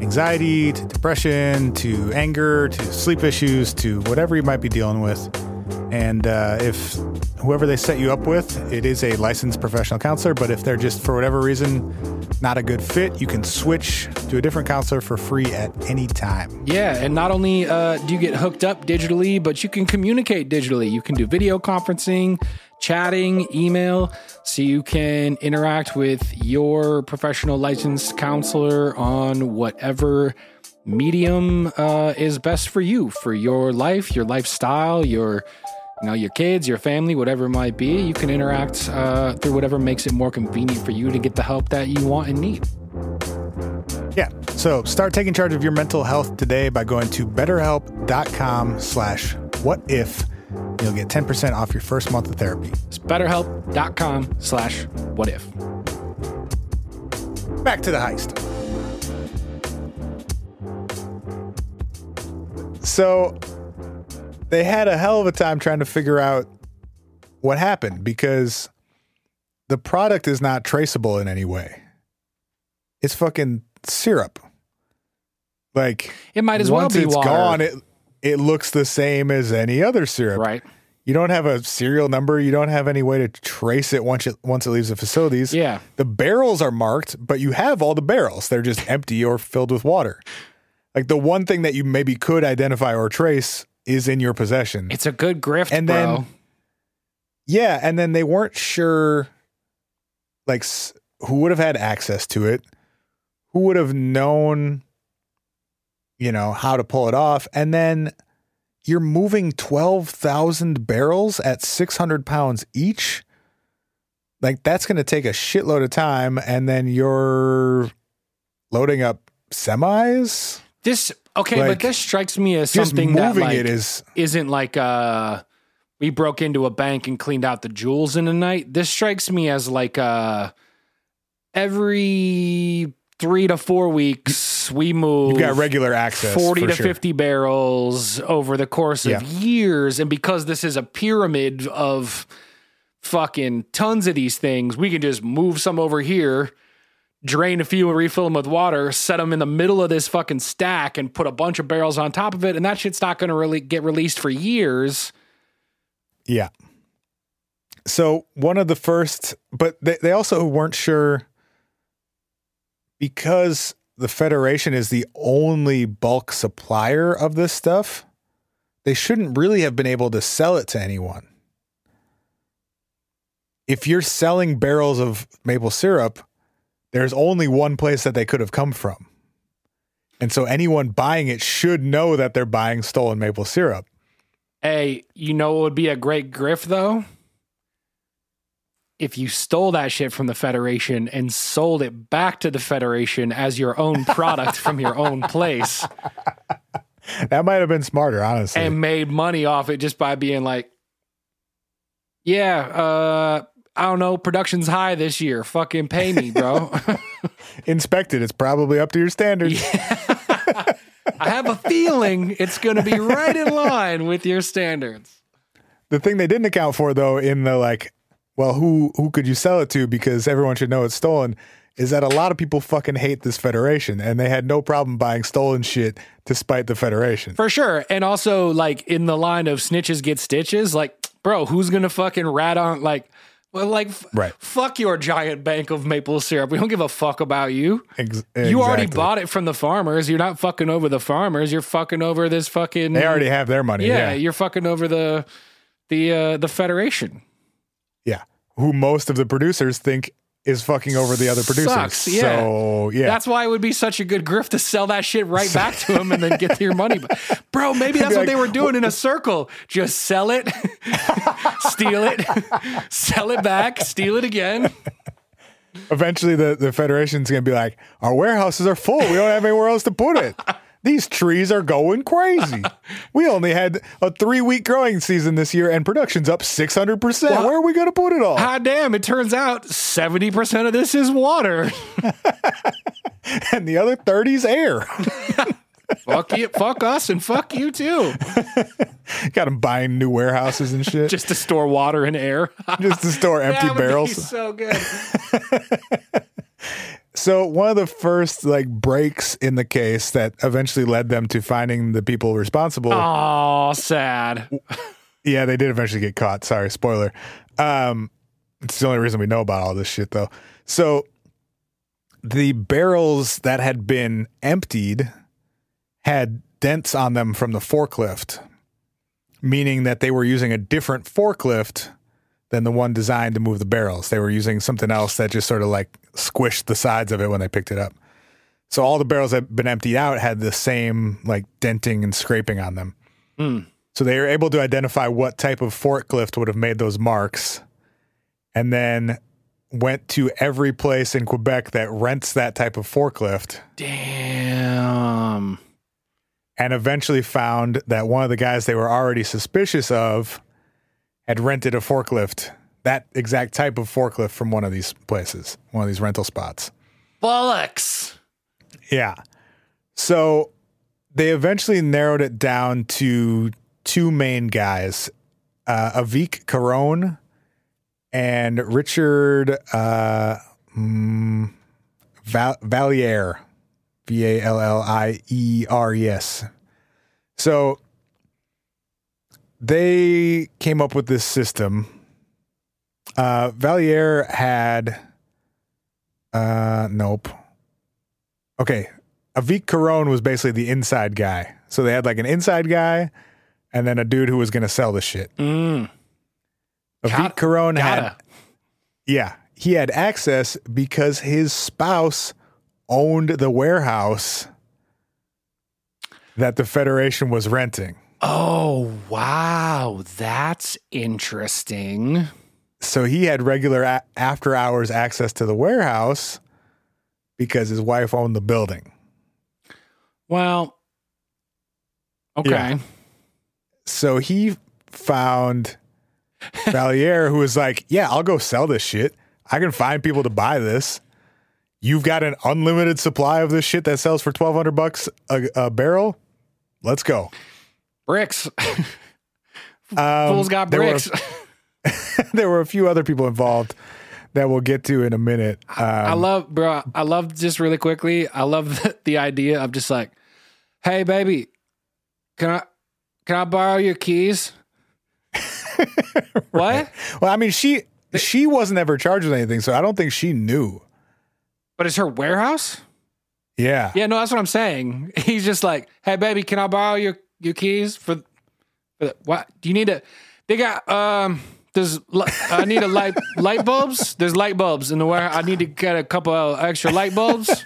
anxiety to depression to anger to sleep issues to whatever you might be dealing with. And uh, if whoever they set you up with, it is a licensed professional counselor, but if they're just for whatever reason not a good fit, you can switch to a different counselor for free at any time. Yeah, and not only uh, do you get hooked up digitally, but you can communicate digitally. You can do video conferencing, chatting, email, so you can interact with your professional licensed counselor on whatever medium uh, is best for you, for your life, your lifestyle, your you know your kids, your family, whatever it might be. You can interact uh, through whatever makes it more convenient for you to get the help that you want and need. Yeah. So start taking charge of your mental health today by going to betterhelp.com slash what if. You'll get 10% off your first month of therapy. It's betterhelp.com slash what if. Back to the heist. So they had a hell of a time trying to figure out what happened because the product is not traceable in any way. It's fucking syrup. Like It might as well be it's water. gone, it it looks the same as any other syrup. right. You don't have a serial number. You don't have any way to trace it once it once it leaves the facilities. Yeah. The barrels are marked, but you have all the barrels. They're just empty or filled with water. Like the one thing that you maybe could identify or trace is in your possession. It's a good grift, And bro. then- yeah, and then they weren't sure like who would have had access to it, who would have known you know how to pull it off, and then you're moving 12,000 barrels at 600 pounds each. Like that's going to take a shitload of time and then you're loading up semis. this okay, but this strikes me as something that like it is isn't like uh we broke into a bank and cleaned out the jewels in a night. This strikes me as like uh every three to four weeks we move you've got regular access 40 for to sure. 50 barrels over the course of Yeah. years. And because this is a pyramid of fucking tons of these things, we can just move some over here, drain a few and refill them with water, set them in the middle of this fucking stack and put a bunch of barrels on top of it. And that shit's not going to really get released for years. Yeah. So one of the first, but they, they also weren't sure because the Federation is the only bulk supplier of this stuff, they shouldn't really have been able to sell it to anyone. If you're selling barrels of maple syrup, there's only one place that they could have come from. And so anyone buying it should know that they're buying stolen maple syrup. Hey, you know what would be a great grift though? if you stole that shit from the Federation and sold it back to the Federation as your own <laughs> product from your own place That might have been smarter, honestly. and made money off it just by being like, yeah, uh, I don't know, production's high this year. Fucking pay me, bro. <laughs> Inspected. It's probably up to your standards. I have a feeling it's going to be right in line with your standards. The thing they didn't account for though in the like, well, who who could you sell it to because everyone should know it's stolen is that a lot of people fucking hate this federation and they had no problem buying stolen shit to spite the federation. For sure. And also, like, in the line of snitches get stitches, like, bro, who's going to fucking rat on, like, well, like, f- Right. fuck your giant bank of maple syrup. We don't give a fuck about you. Ex- You already bought it from the farmers. You're not fucking over the farmers. You're fucking over this fucking. They already have their money. yeah, Yeah. you're fucking over the the uh, the federation. Yeah. Who most of the producers think is fucking over the other producers. Sucks, yeah. So yeah. That's why it would be such a good grift to sell that shit right back to them and then get your money. back. <laughs> Bro, maybe that's what like, they were doing in a circle. Just sell it, <laughs> steal it, <laughs> sell it back, steal it again. Eventually the, the Federation's gonna be like, Our warehouses are full. We don't have anywhere else to put it. These trees are going crazy. <laughs> We only had a three week growing season this year and production's up 600%. Well, Where are we going to put it all? God damn, it turns out 70% of this is water. <laughs> <laughs> and the other 30's air. fuck you, fuck us, and fuck you too. Got them buying new warehouses and shit just, to store water and air. Just to store empty That would be barrels. so good. So one of the first like breaks in the case that eventually led them to finding the people responsible. Oh, sad. Yeah, they did eventually get caught. Sorry, spoiler. Um, it's the only reason we know about all this shit, though. So the barrels that had been emptied had dents on them from the forklift, meaning that they were using a different forklift than the one designed to move the barrels. They were using something else that just sort of like squished the sides of it when they picked it up. So all the barrels that had been emptied out had the same like denting and scraping on them. Hmm. So they were able to identify what type of forklift would have made those marks and then went to every place in Quebec that rents that type of forklift Damn. and eventually found that one of the guys they were already suspicious of had rented a forklift, that exact type of forklift from one of these places, one of these rental spots. Bollocks. Yeah. So they eventually narrowed it down to two main guys, uh, Avik Caron and Richard uh, mm, Val- Valliere, V A L L I E R E S. So they came up with this system. Uh, Valliere had, uh, nope. Okay, Avik Caron was basically the inside guy. So they had like an inside guy and then a dude who was going to sell the shit. Mm. Avik Got- Caron had, Gotta. yeah, he had access because his spouse owned the warehouse that the Federation was renting. Oh, wow. That's interesting. So he had regular a- after hours access to the warehouse because his wife owned the building. Well, okay. Yeah. So he found Valier, who was like, Yeah, I'll go sell this shit. I can find people to buy this. You've got an unlimited supply of this shit that sells for 1200 bucks a, a barrel. Let's go. Bricks. Um, Fools got bricks. <laughs> <laughs> there were a few other people involved that we'll get to in a minute. Um, I love, bro. I love just really quickly. I love <laughs> the, the idea of just like, hey, baby, can I can I borrow your keys? <laughs> What? well, I mean, she she wasn't ever charged with anything, so I don't think she knew. But it's her warehouse. Yeah. Yeah, no, that's what I'm saying. He's just like, hey, baby, can I borrow your your keys for? for the, what do you need to? They got um. There's li- I need a light light bulbs. There's light bulbs in the warehouse. I need to get a couple of extra light bulbs.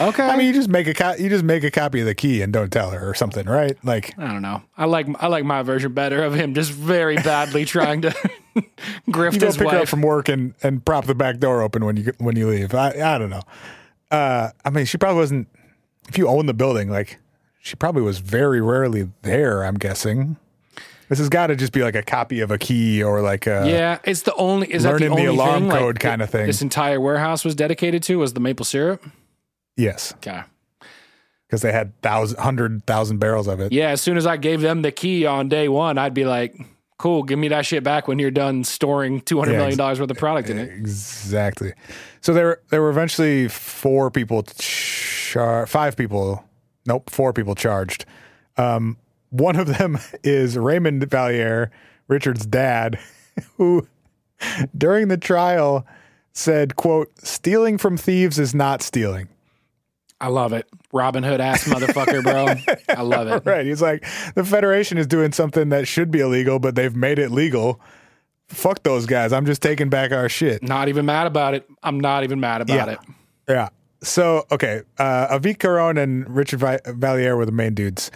Okay. I mean, you just make a co- you just make a copy of the key and don't tell her or something, right? Like, I don't know. I like I like my version better of him just very badly trying to <laughs> Grift you go his pick her up from work and and prop the back door open when you when you leave. I I don't know. Uh, I mean, she probably wasn't. If you own the building, like she probably was very rarely there. I'm guessing. This has got to just be like a copy of a key or like a yeah, it's the only. Is that Learning the the only alarm thing, like, code kinda thing. This entire warehouse was dedicated to was the maple syrup. yes, Okay. because they had thousand hundred thousand barrels of it. Yeah, as soon as I gave them the key on day one, I'd be like, "Cool, give me that shit back when you're done storing two hundred yeah, million dollars worth of product in it." Exactly. So there there were eventually four people char- five people nope, four people charged. Um, one of them <laughs> is Raymond Valier, Richard's dad, <laughs> who during the trial said, quote, stealing from thieves is not stealing. I love it, Robin Hood ass motherfucker, bro. I love it. <laughs> Right. He's like, the Federation is doing something that should be illegal, but they've made it legal. Fuck those guys. I'm just taking back our shit. Not even mad about it. I'm not even mad about Yeah. it. Yeah. So okay, uh, Avik Caron and Richard Vi- Valier were the main dudes.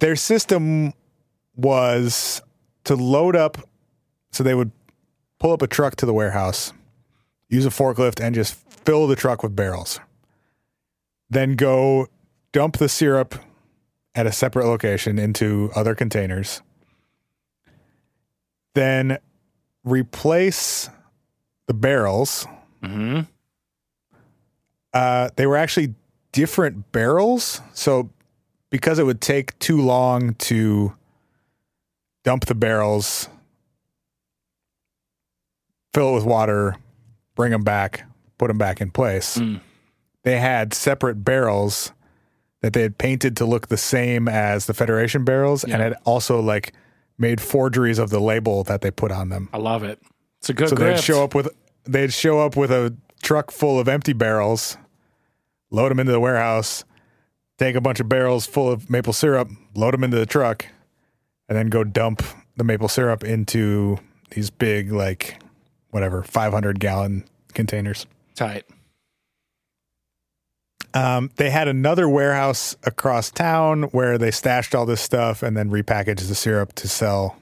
Their system was to load up, so they would pull up a truck to the warehouse, use a forklift, and just fill the truck with barrels. Then go dump the syrup at a separate location into other containers. Then replace the barrels hmm uh, they were actually different barrels. So because it would take too long to dump the barrels, fill it with water, bring them back, put them back in place, Mm. they had separate barrels that they had painted to look the same as the Federation barrels and Yeah. had also like made forgeries of the label that they put on them. I love it. It's a good So they'd show up with they'd show up with a truck full of empty barrels, load them into the warehouse, take a bunch of barrels full of maple syrup, load them into the truck, and then go dump the maple syrup into these big like whatever 500 gallon containers. Tight. Um, they had another warehouse across town where they stashed all this stuff and then repackaged the syrup to sell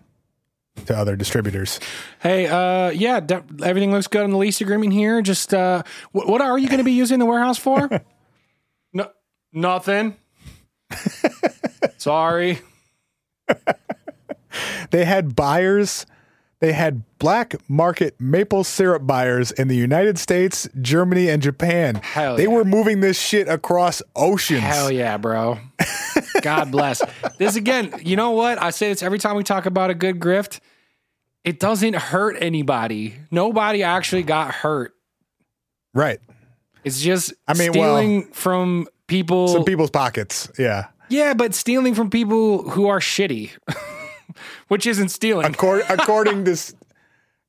to other distributors. Hey, uh, yeah, d- everything looks good on the lease agreement here. Just, uh, wh- what are you going to be using the warehouse for? <laughs> no, nothing. <laughs> Sorry. They had buyers. They had black market maple syrup buyers in the United States, Germany, and Japan. Hell they yeah. were moving this shit across oceans. Hell yeah, bro. <laughs> God bless. This again, you know what? I say this every time we talk about a good grift. It doesn't hurt anybody. Nobody actually got hurt. Right. It's just I mean, stealing from people. Some people's pockets. Yeah. yeah, but stealing from people who are shitty, <laughs> which isn't stealing. Accor- <laughs> according to s-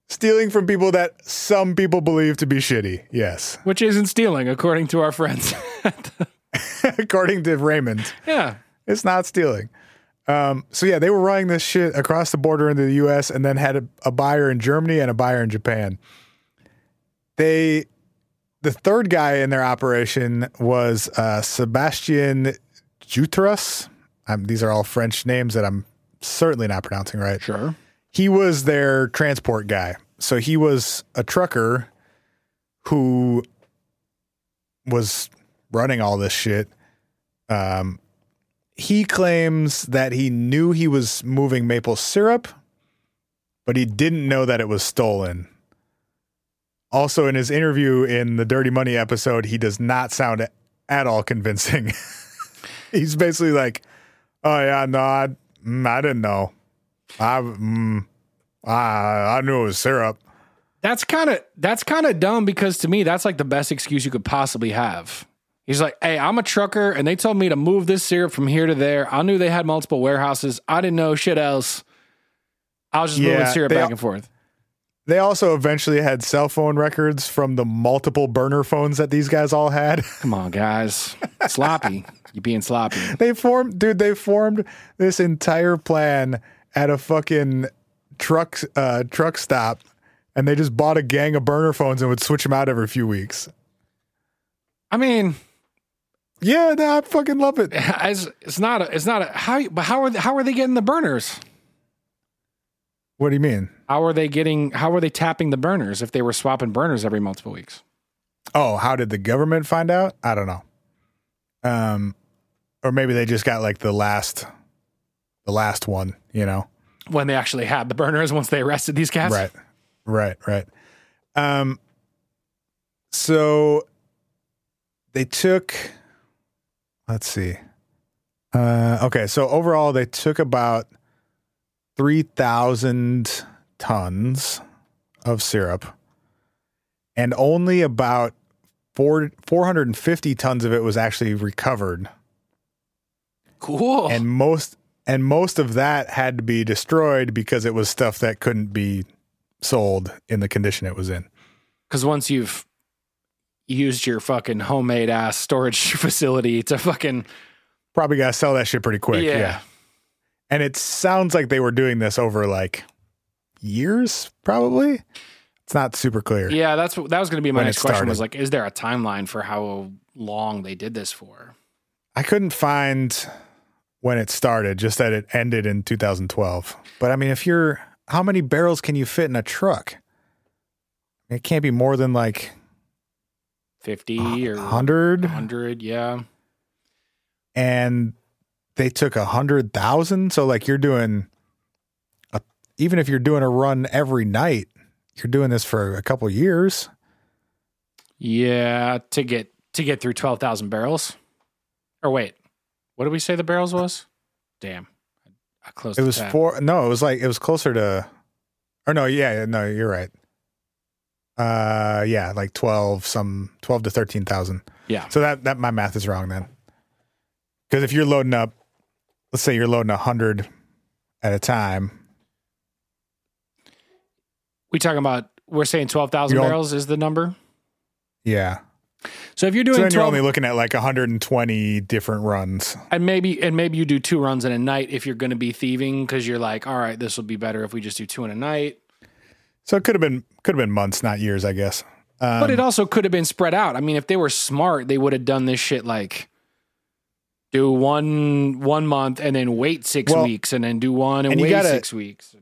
stealing from people that some people believe to be shitty. Yes. which isn't stealing, according to our friends. <laughs> according to Raymond. yeah. It's not stealing. Um, so yeah, they were running this shit across the border into the U.S. and then had a, a buyer in Germany and a buyer in Japan. They, the third guy in their operation was uh, Sebastian Jutras. Um, these are all French names that I'm certainly not pronouncing right. Sure. He was their transport guy. So he was a trucker who was running all this shit. Um, he claims that he knew he was moving maple syrup, but he didn't know that it was stolen. Also, in his interview in the Dirty Money episode, he does not sound at all convincing. <laughs> He's basically like, "Oh yeah, no, I, mm, I didn't know. I, mm, I, I knew it was syrup." That's kind of that's kind of dumb because to me that's like the best excuse you could possibly have. He's like, "Hey, I'm a trucker, and they told me to move this syrup from here to there. I knew they had multiple warehouses. I didn't know shit else. I was just moving syrup back al- and forth." They also eventually had cell phone records from the multiple burner phones that these guys all had. <laughs> Come on, guys, sloppy. You being sloppy? they formed, dude. They formed this entire plan at a fucking truck uh, truck stop, and they just bought a gang of burner phones and would switch them out every few weeks. I mean, Yeah, no, I fucking love it. <laughs> it's, it's not a, it's not a how but how are they, how are they getting the burners? What do you mean? How are they getting? How are they tapping the burners if they were swapping burners every multiple weeks? Oh, how did the government find out? I don't know. Um, or maybe they just got like the last, the last one. You know. When they actually had the burners once they arrested these cats. Right. Right. Right. Um. So they took. Let's see. Uh, okay, so overall they took about three thousand tons of syrup, and only about four four hundred and fifty tons of it was actually recovered, Cool. and most and most of that had to be destroyed because it was stuff that couldn't be sold in the condition it was in. Because once you've used your fucking homemade ass storage <laughs> facility to fucking Probably got to sell that shit pretty quick. yeah. yeah. And it sounds like they were doing this over like years, probably. It's not super clear. Yeah, that's what that was going to be my next question. Was like, is there a timeline for how long they did this for? I couldn't find when it started, just that it ended in 2012. But I mean, if you're, how many barrels can you fit in a truck? It can't be more than like Fifty or 100. hundred? Yeah. And they took a hundred thousand. So like you're doing, even if you're doing a run every night, you're doing this for a couple years. Yeah, to get to get through twelve thousand barrels. Or wait, what did we say the barrels was? Damn, I closed. It was tab. four. No, it was like it was closer to, or no, yeah, no, you're right. Uh, yeah, like twelve, some twelve to thirteen thousand. Yeah, So that that my math is wrong then, because if you're loading up, let's say you're loading a hundred at a time. We talking about. We're saying twelve thousand barrels is the number. Yeah, So if you're so doing then you're only looking at like 120 different runs. and maybe and maybe you do two runs in a night if you're going to be thieving because you're like, all right, this will be better if we just do two in a night. So it could have been could have been months, not years, I guess. Um, But it also could have been spread out. I mean, if they were smart, they would have done this shit like do one one month and then wait six Well, weeks and then do one and, and wait gotta- six weeks.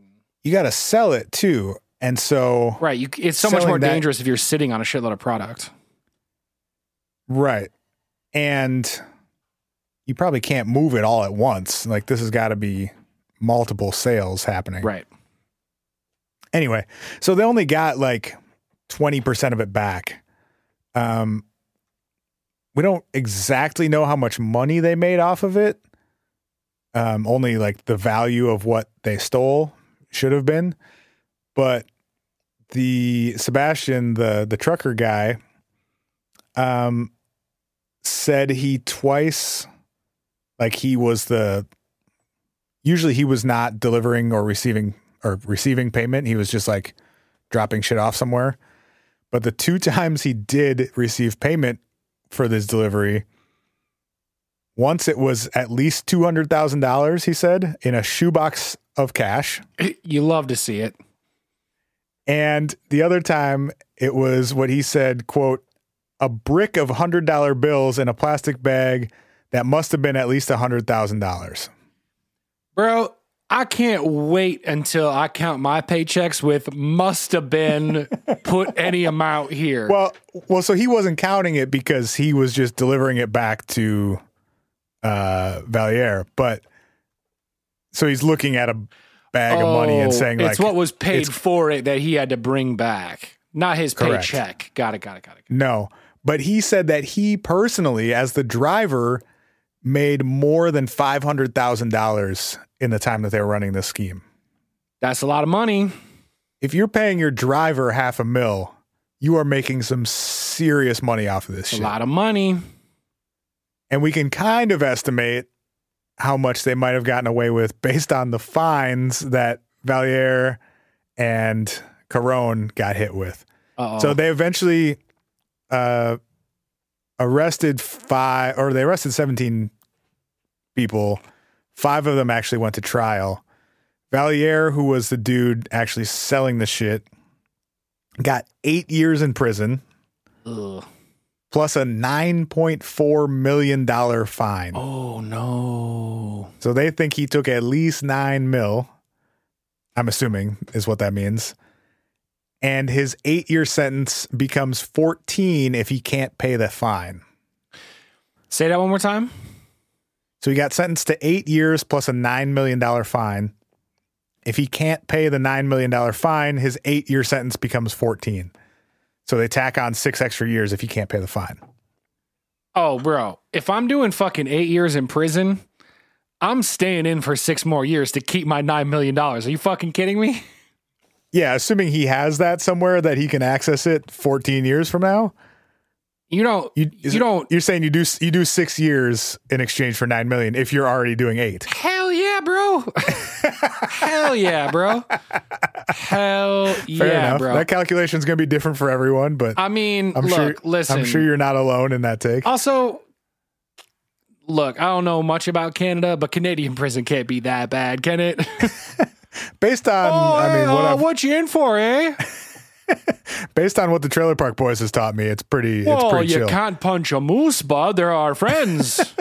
you got to sell it too, and so Right. You, it's so much more that- dangerous if you're sitting on a shitload of product. Right. And you probably can't move it all at once. Like this has got to be multiple sales happening. Right. Anyway, so they only got like 20% of it back. Um we don't exactly know how much money they made off of it. Um only like the value of what they stole should have been. But the Sebastian, the the trucker guy, um said he twice like he was the usually he was not delivering or receiving or receiving payment. He was just like dropping shit off somewhere. But the two <laughs> times he did receive payment for this delivery once it was at least $200,000 he said in a shoebox of cash. <clears throat> You love to see it. And the other time it was what he said, quote, a brick of hundred dollar bills in a plastic bag that must have been at least a hundred thousand dollars. Bro, I can't wait until I count my paychecks with must have been <laughs> put any amount here. Well, well, so he wasn't counting it because he was just delivering it back to uh Valier, but so he's looking at a bag of money and Oh, saying like it's what was paid for it that he had to bring back, not his Correct. paycheck. Got it, got it, got it. No, but he said that he personally, as the driver, made more than five hundred thousand dollars in the time that they were running this scheme. That's a lot of money. If you're paying your driver half a mil, you are making some serious money off of this a lot of money. And we can kind of estimate how much they might have gotten away with based on the fines that Valier and Caron got hit with. Uh-oh. So they eventually uh, arrested five, or they arrested 17 people. Five of them actually went to trial. Valier, who was the dude actually selling the shit, got eight years in prison Ugh. Plus a $9.4 million fine. Oh no. So they think he took at least nine mil. I'm assuming is what that means. And his eight year sentence becomes 14 if he can't pay the fine. Say that one more time. So he got sentenced to eight years plus a $9 million fine. If he can't pay the $9 million fine, his eight year sentence becomes 14. So they tack on six extra years if you can't pay the fine. Oh, bro, if I'm doing fucking eight years in prison, I'm staying in for six more years to keep my $9 million. Are you fucking kidding me? Yeah, assuming he has that somewhere that he can access it 14 years from now. You don't, You, you it, don't. You're saying you do you do six years in exchange for nine million if you're already doing eight. hell yeah, bro. hell yeah, bro. Hell <laughs> Fair yeah, enough. bro. That calculation's going to be different for everyone, but I mean, I'm look, sure. listen. I'm sure you're not alone in that take. Also, look, I don't know much about Canada, but Canadian <laughs> prison can't be that bad, can it? <laughs> Based on, I mean, what uh, what you in for, eh? based on what the Trailer Park Boys has taught me, it's pretty. it's pretty you chill. can't punch a moose, bud. They're our friends.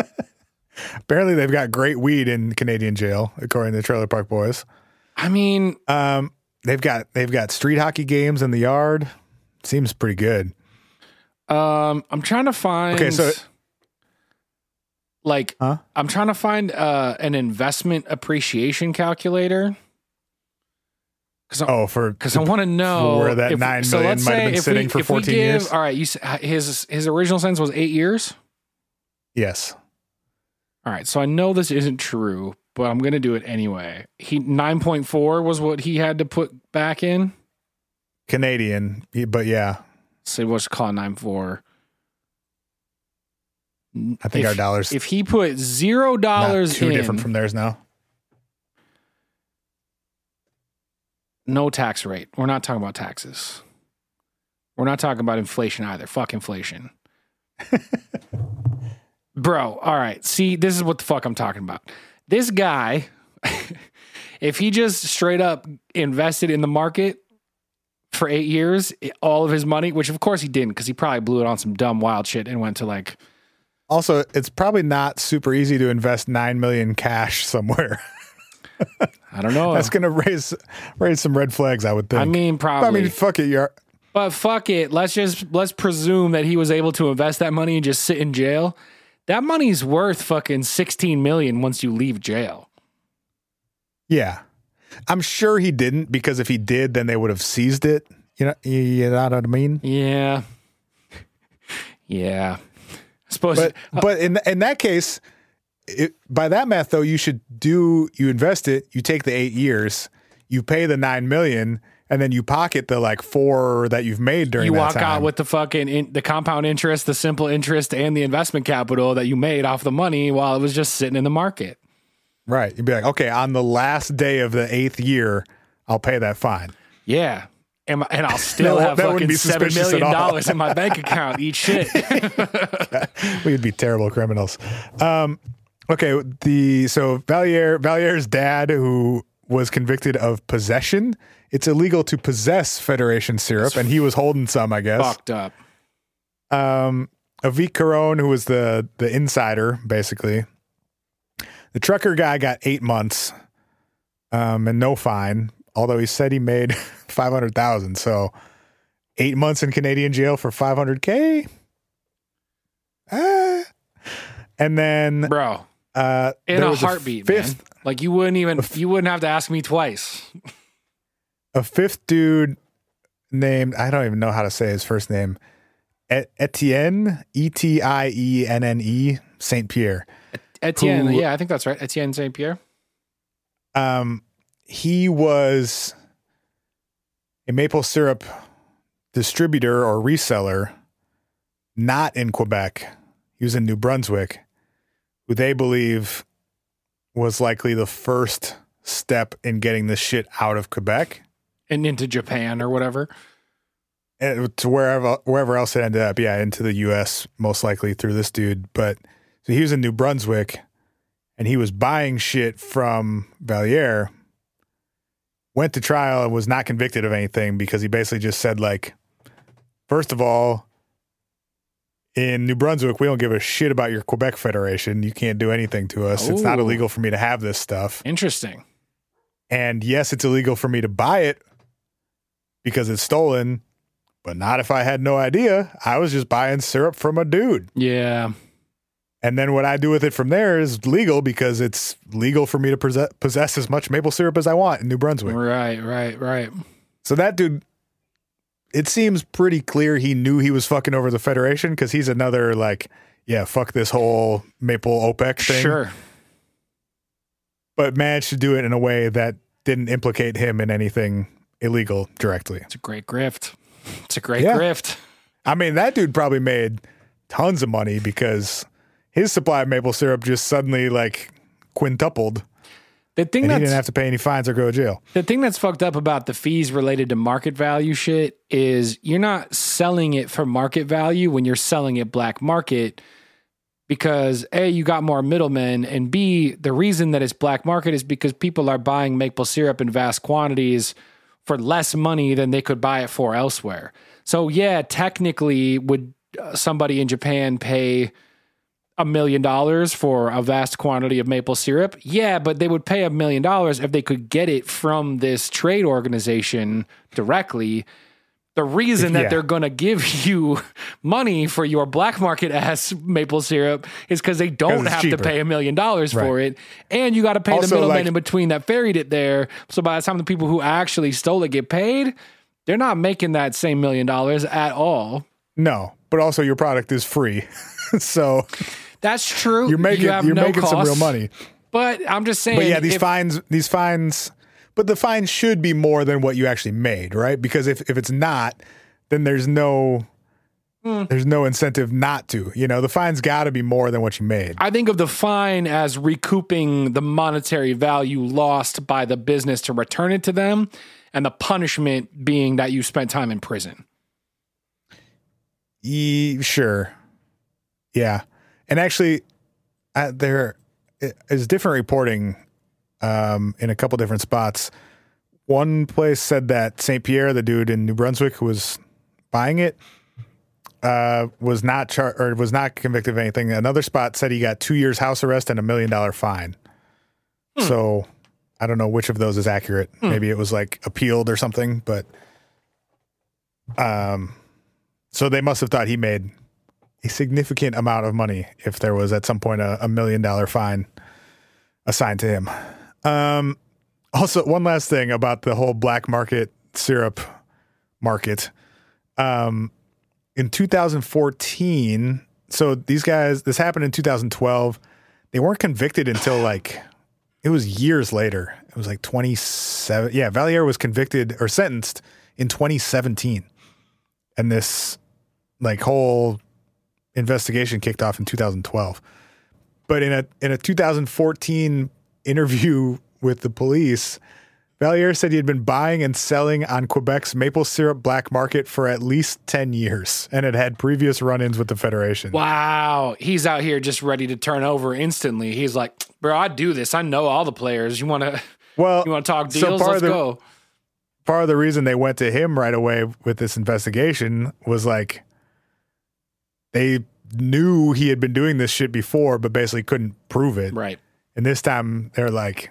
Apparently, they've got great weed in Canadian jail, according to the Trailer Park Boys. I mean, Um, they've got they've got street hockey games in the yard. Seems pretty good. um, I'm trying to find. Okay, so- like, Huh? I'm trying to find uh, an investment appreciation calculator. Because Oh, for because I want to know where that if- nine so million might have been sitting we- for 14 give- years. All right, you his his original sentence was eight years. yes. All right, so I know this isn't true, but I'm gonna do it anyway. He nine point four was what he had to put back in. Canadian, but yeah, So what's called nine four. I think if, our dollars If he put zero dollars too in, different from theirs now. no tax rate. We're not talking about taxes. We're not talking about inflation either. Fuck inflation. <laughs> Bro, all right. See, this is what the fuck I'm talking about. This guy, <laughs> if he just straight up invested in the market for eight years, all of his money, which of course he didn't, because he probably blew it on some dumb wild shit and went to like, Also, it's probably not super easy to invest nine million cash somewhere. <laughs> I don't know. That's going to raise raise some red flags, I would think. I mean, probably. I mean, fuck it, you're But fuck it. Let's just let's presume that he was able to invest that money and just sit in jail. That money's worth fucking 16 million once you leave jail. yeah. I'm sure he didn't because if he did, then they would have seized it. You know, you know what I mean. Yeah. Yeah. I suppose But uh, but in in that case, it, by that math though, you should do you invest it, you take the eight years, you pay the nine million, and then you pocket the like four that you've made during you walk time. out with the fucking in, the compound interest, the simple interest, and the investment capital that you made off the money while it was just sitting in the market. right. You'd be like, okay, on the last day of the eighth year, I'll pay that fine. Yeah. And, my- and I'll <laughs> still That- have fucking be seven million dollars in my <laughs> bank account. Eat shit. <laughs> We'd be terrible criminals. Um, okay, the so Valier Valier's dad, who was convicted of possession, it's illegal to possess Federation syrup, and he was holding some, I guess. Fucked up. Um, Avik Caron, who was the the insider, basically. The trucker guy got eight months, um, and no fine. Although he said he made <laughs> five hundred thousand, so eight months in Canadian jail for five hundred k. Ah. And then Bro. uh, in a heartbeat, fifth, man. Like you wouldn't even you wouldn't have to ask me twice. A fifth dude named I don't even know how to say his first name. Et- Etienne, E T I E N N E, Saint Pierre. Etienne, Who- yeah, I think that's right. Etienne Saint Pierre. um, he was a maple syrup distributor or reseller, not in Quebec. He was in New Brunswick, who they believe was likely the first step in getting this shit out of Quebec And into Japan or whatever. and to wherever wherever else it ended up. Yeah, into the U.S. most likely through this dude. But so he was in New Brunswick, and he was buying shit from Valier. Went to trial and was not convicted of anything because he basically just said like, first of all, in New Brunswick, we don't give a shit about your Quebec Federation. You can't do anything to us. It's not illegal for me to have this stuff. Interesting. And yes, it's illegal for me to buy it because it's stolen, but not if I had no idea. I was just buying syrup from a dude. Yeah. And then what I do with it from there is legal because it's legal for me to possess, possess as much maple syrup as I want in New Brunswick. Right, right, right. So that dude, it seems pretty clear he knew he was fucking over the Federation because he's another, like, yeah, fuck this whole maple OPEC thing. Sure. But managed to do it in a way that didn't implicate him in anything illegal directly. It's a great grift. It's a great Yeah. grift. I mean, that dude probably made tons of money because his supply of maple syrup just suddenly like quintupled The thing and he didn't have to pay any fines or go to jail. The thing that's fucked up about the fees related to market value shit is you're not selling it for market value when you're selling it black market because A, you got more middlemen, and B, the reason that it's black market is because people are buying maple syrup in vast quantities for less money than they could buy it for elsewhere. So, yeah, technically, would uh, somebody in Japan pay a million dollars for a vast quantity of maple syrup? Yeah, but they would pay a million dollars if they could get it from this trade organization directly. The reason that Yeah. they're going to give <laughs> you money for your black market ass maple syrup is because they don't have cheaper. to pay a million dollars for it. And you got to pay the middleman like- in between that ferried it there. So by the time the people who actually stole it get paid, they're not making that same million dollars at all. No, but also your product is free. <laughs> so That's true. you're making you you're no making some real money. But I'm just saying. But yeah, these if- fines these fines but the fine should be more than what you actually made, right? Because if, if it's not, then there's no Hmm. there's no incentive not to. You know, the fine's got to be more than what you made. I think of the fine as recouping the monetary value lost by the business to return it to them, and the punishment being that you spent time in prison. Ye, sure. Yeah. And actually, uh, there is different reporting um, in a couple different spots. One place said that St. Pierre, the dude in New Brunswick who was buying it, uh, was not char- or was not convicted of anything. Another spot said he got two years house arrest and a million dollar fine. So I don't know which of those is accurate. Maybe it was like appealed or something, but um, so they must have thought he made a significant amount of money if there was at some point a, a million dollar fine assigned to him. Um, also, one last thing about the whole black market syrup market. Um, in 2014, so these guys, this happened in 2012. They weren't convicted until like it was years later. It was like 27. Yeah, Vallières was convicted or sentenced in 2017. And this like whole investigation kicked off in 2012. But in a in a 2014 interview with the police, Vallières said he had been buying and selling on Quebec's maple syrup black market for at least 10 years and had had previous run-ins with the Federation. Wow, he's out here just ready to turn over instantly. He's like, bro, I do this. I know all the players. You want to <laughs> Well, you want to talk so deals? part Let's of the- go. part of the reason they went to him right away with this investigation was like they knew he had been doing this shit before, but basically couldn't prove it. Right. And this time they're like,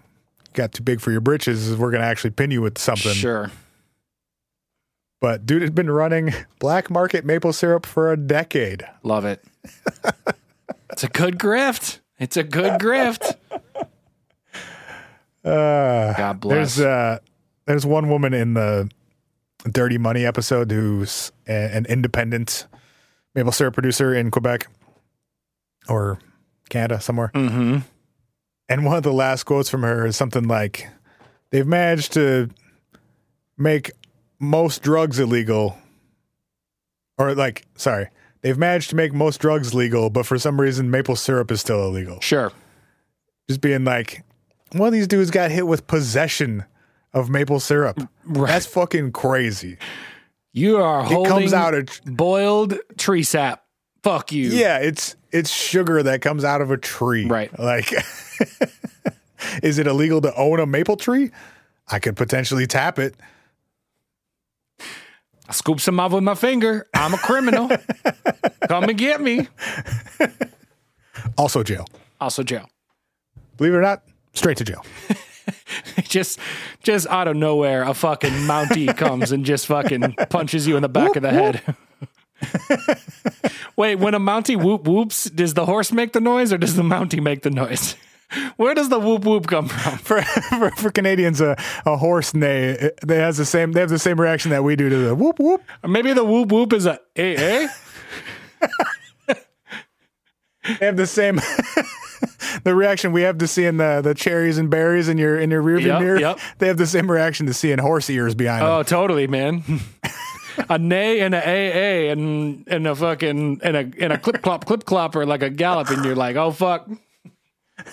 got too big for your britches. We're going to actually pin you with something. Sure. But dude had been running black market maple syrup for a decade. Love it. it's a good grift. It's a good grift. Uh, God bless. there's uh, there's one woman in the Dirty Money episode who's an independent maple syrup producer in Quebec or Canada somewhere. mm-hmm. And one of the last quotes from her is something like, "They've managed to make most drugs illegal, or like, sorry, they've managed to make most drugs legal, but for some reason, maple syrup is still illegal." Sure. Just being like, one of these dudes got hit with possession of maple syrup. Right. That's fucking crazy. You are It holding comes out of boiled tree sap. Fuck you. yeah, it's it's sugar that comes out of a tree. Right. Like, <laughs> is it illegal to own a maple tree? I could potentially tap it. I scoop some out with my finger. I'm a criminal. <laughs> Come and get me. Also jail. Also jail. Believe it or not, straight to jail. <laughs> just just out of nowhere, a fucking Mountie comes and just fucking punches you in the back of the head. <laughs> Wait, when a Mountie whoop whoops, does the horse make the noise or does the Mountie make the noise? <laughs> Where does the whoop whoop come from? For for, for Canadians, a, a horse neigh they has the same they have the same reaction that we do to the whoop whoop. Maybe the whoop whoop is a eh eh. <laughs> They have the same the reaction we have to seeing the the cherries and berries in your in your rearview Yep, mirror. yep. They have the same reaction to seeing horse ears behind them. Oh, totally, man. A nay and a AA and and a fucking and a and a clip clop clip clop or like a gallop and you're like, oh fuck,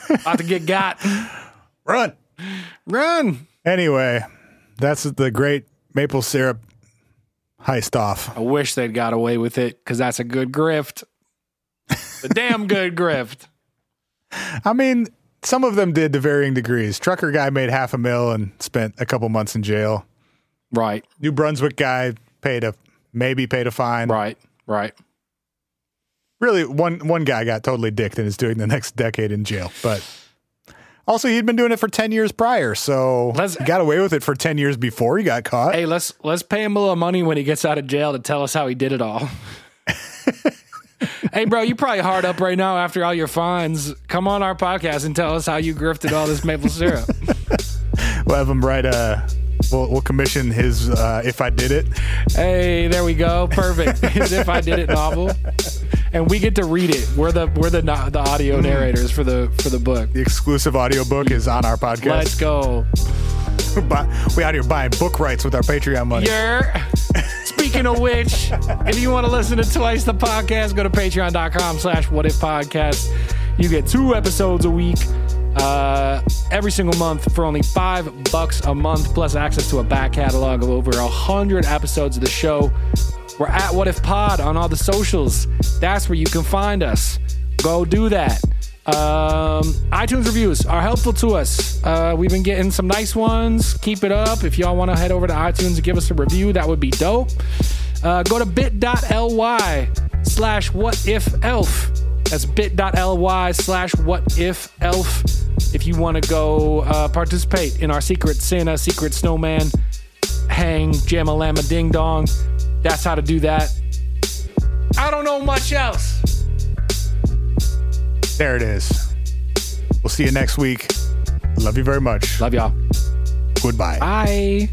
about to get got. Run. Run. Anyway, that's the great maple syrup heist off. I wish they'd got away with it because that's a good grift. The damn good grift. I mean, some of them did to varying degrees. Trucker guy made half a mil and spent a couple months in jail. Right, New Brunswick guy paid a maybe paid a fine. right, right. Really, one one guy got totally dicked and is doing the next decade in jail. But also, he'd been doing it for ten years prior, so Let's- he got away with it for ten years before he got caught. Hey, let's let's pay him a little money when he gets out of jail to tell us how he did it all. <laughs> hey, bro, you probably hard up right now after all your fines. Come on our podcast and tell us how you grifted all this maple syrup. <laughs> We'll have him write a. We'll, we'll commission his uh, "If I Did It." Hey, there we go. Perfect. <laughs> As if I did it novel, and we get to read it. We're the we're the the audio narrators for the for the book. The exclusive audio book is on our podcast. Let's go. <laughs> We out here buying book rights with our Patreon money. Yeah. Speaking of which, if you want to listen to Twice the Podcast, go to patreon.com slash what if podcast. You get two episodes a week, uh, every single month for only five bucks a month, plus access to a back catalog of over a hundred episodes of the show. We're at What If Pod on all the socials. That's where you can find us. Go do that. Um, iTunes reviews are helpful to us. Uh, we've been getting some nice ones. Keep it up. If y'all want to head over to iTunes and give us a review, that would be dope. Uh, go to bit.ly slash what if elf. That's bit.ly slash what if elf. If you want to go uh, participate in our secret Santa, secret snowman, hang, jamalama ding dong, that's how to do that. I don't know much else. There it is. We'll see you next week. Love you very much. Love y'all. Goodbye. Bye.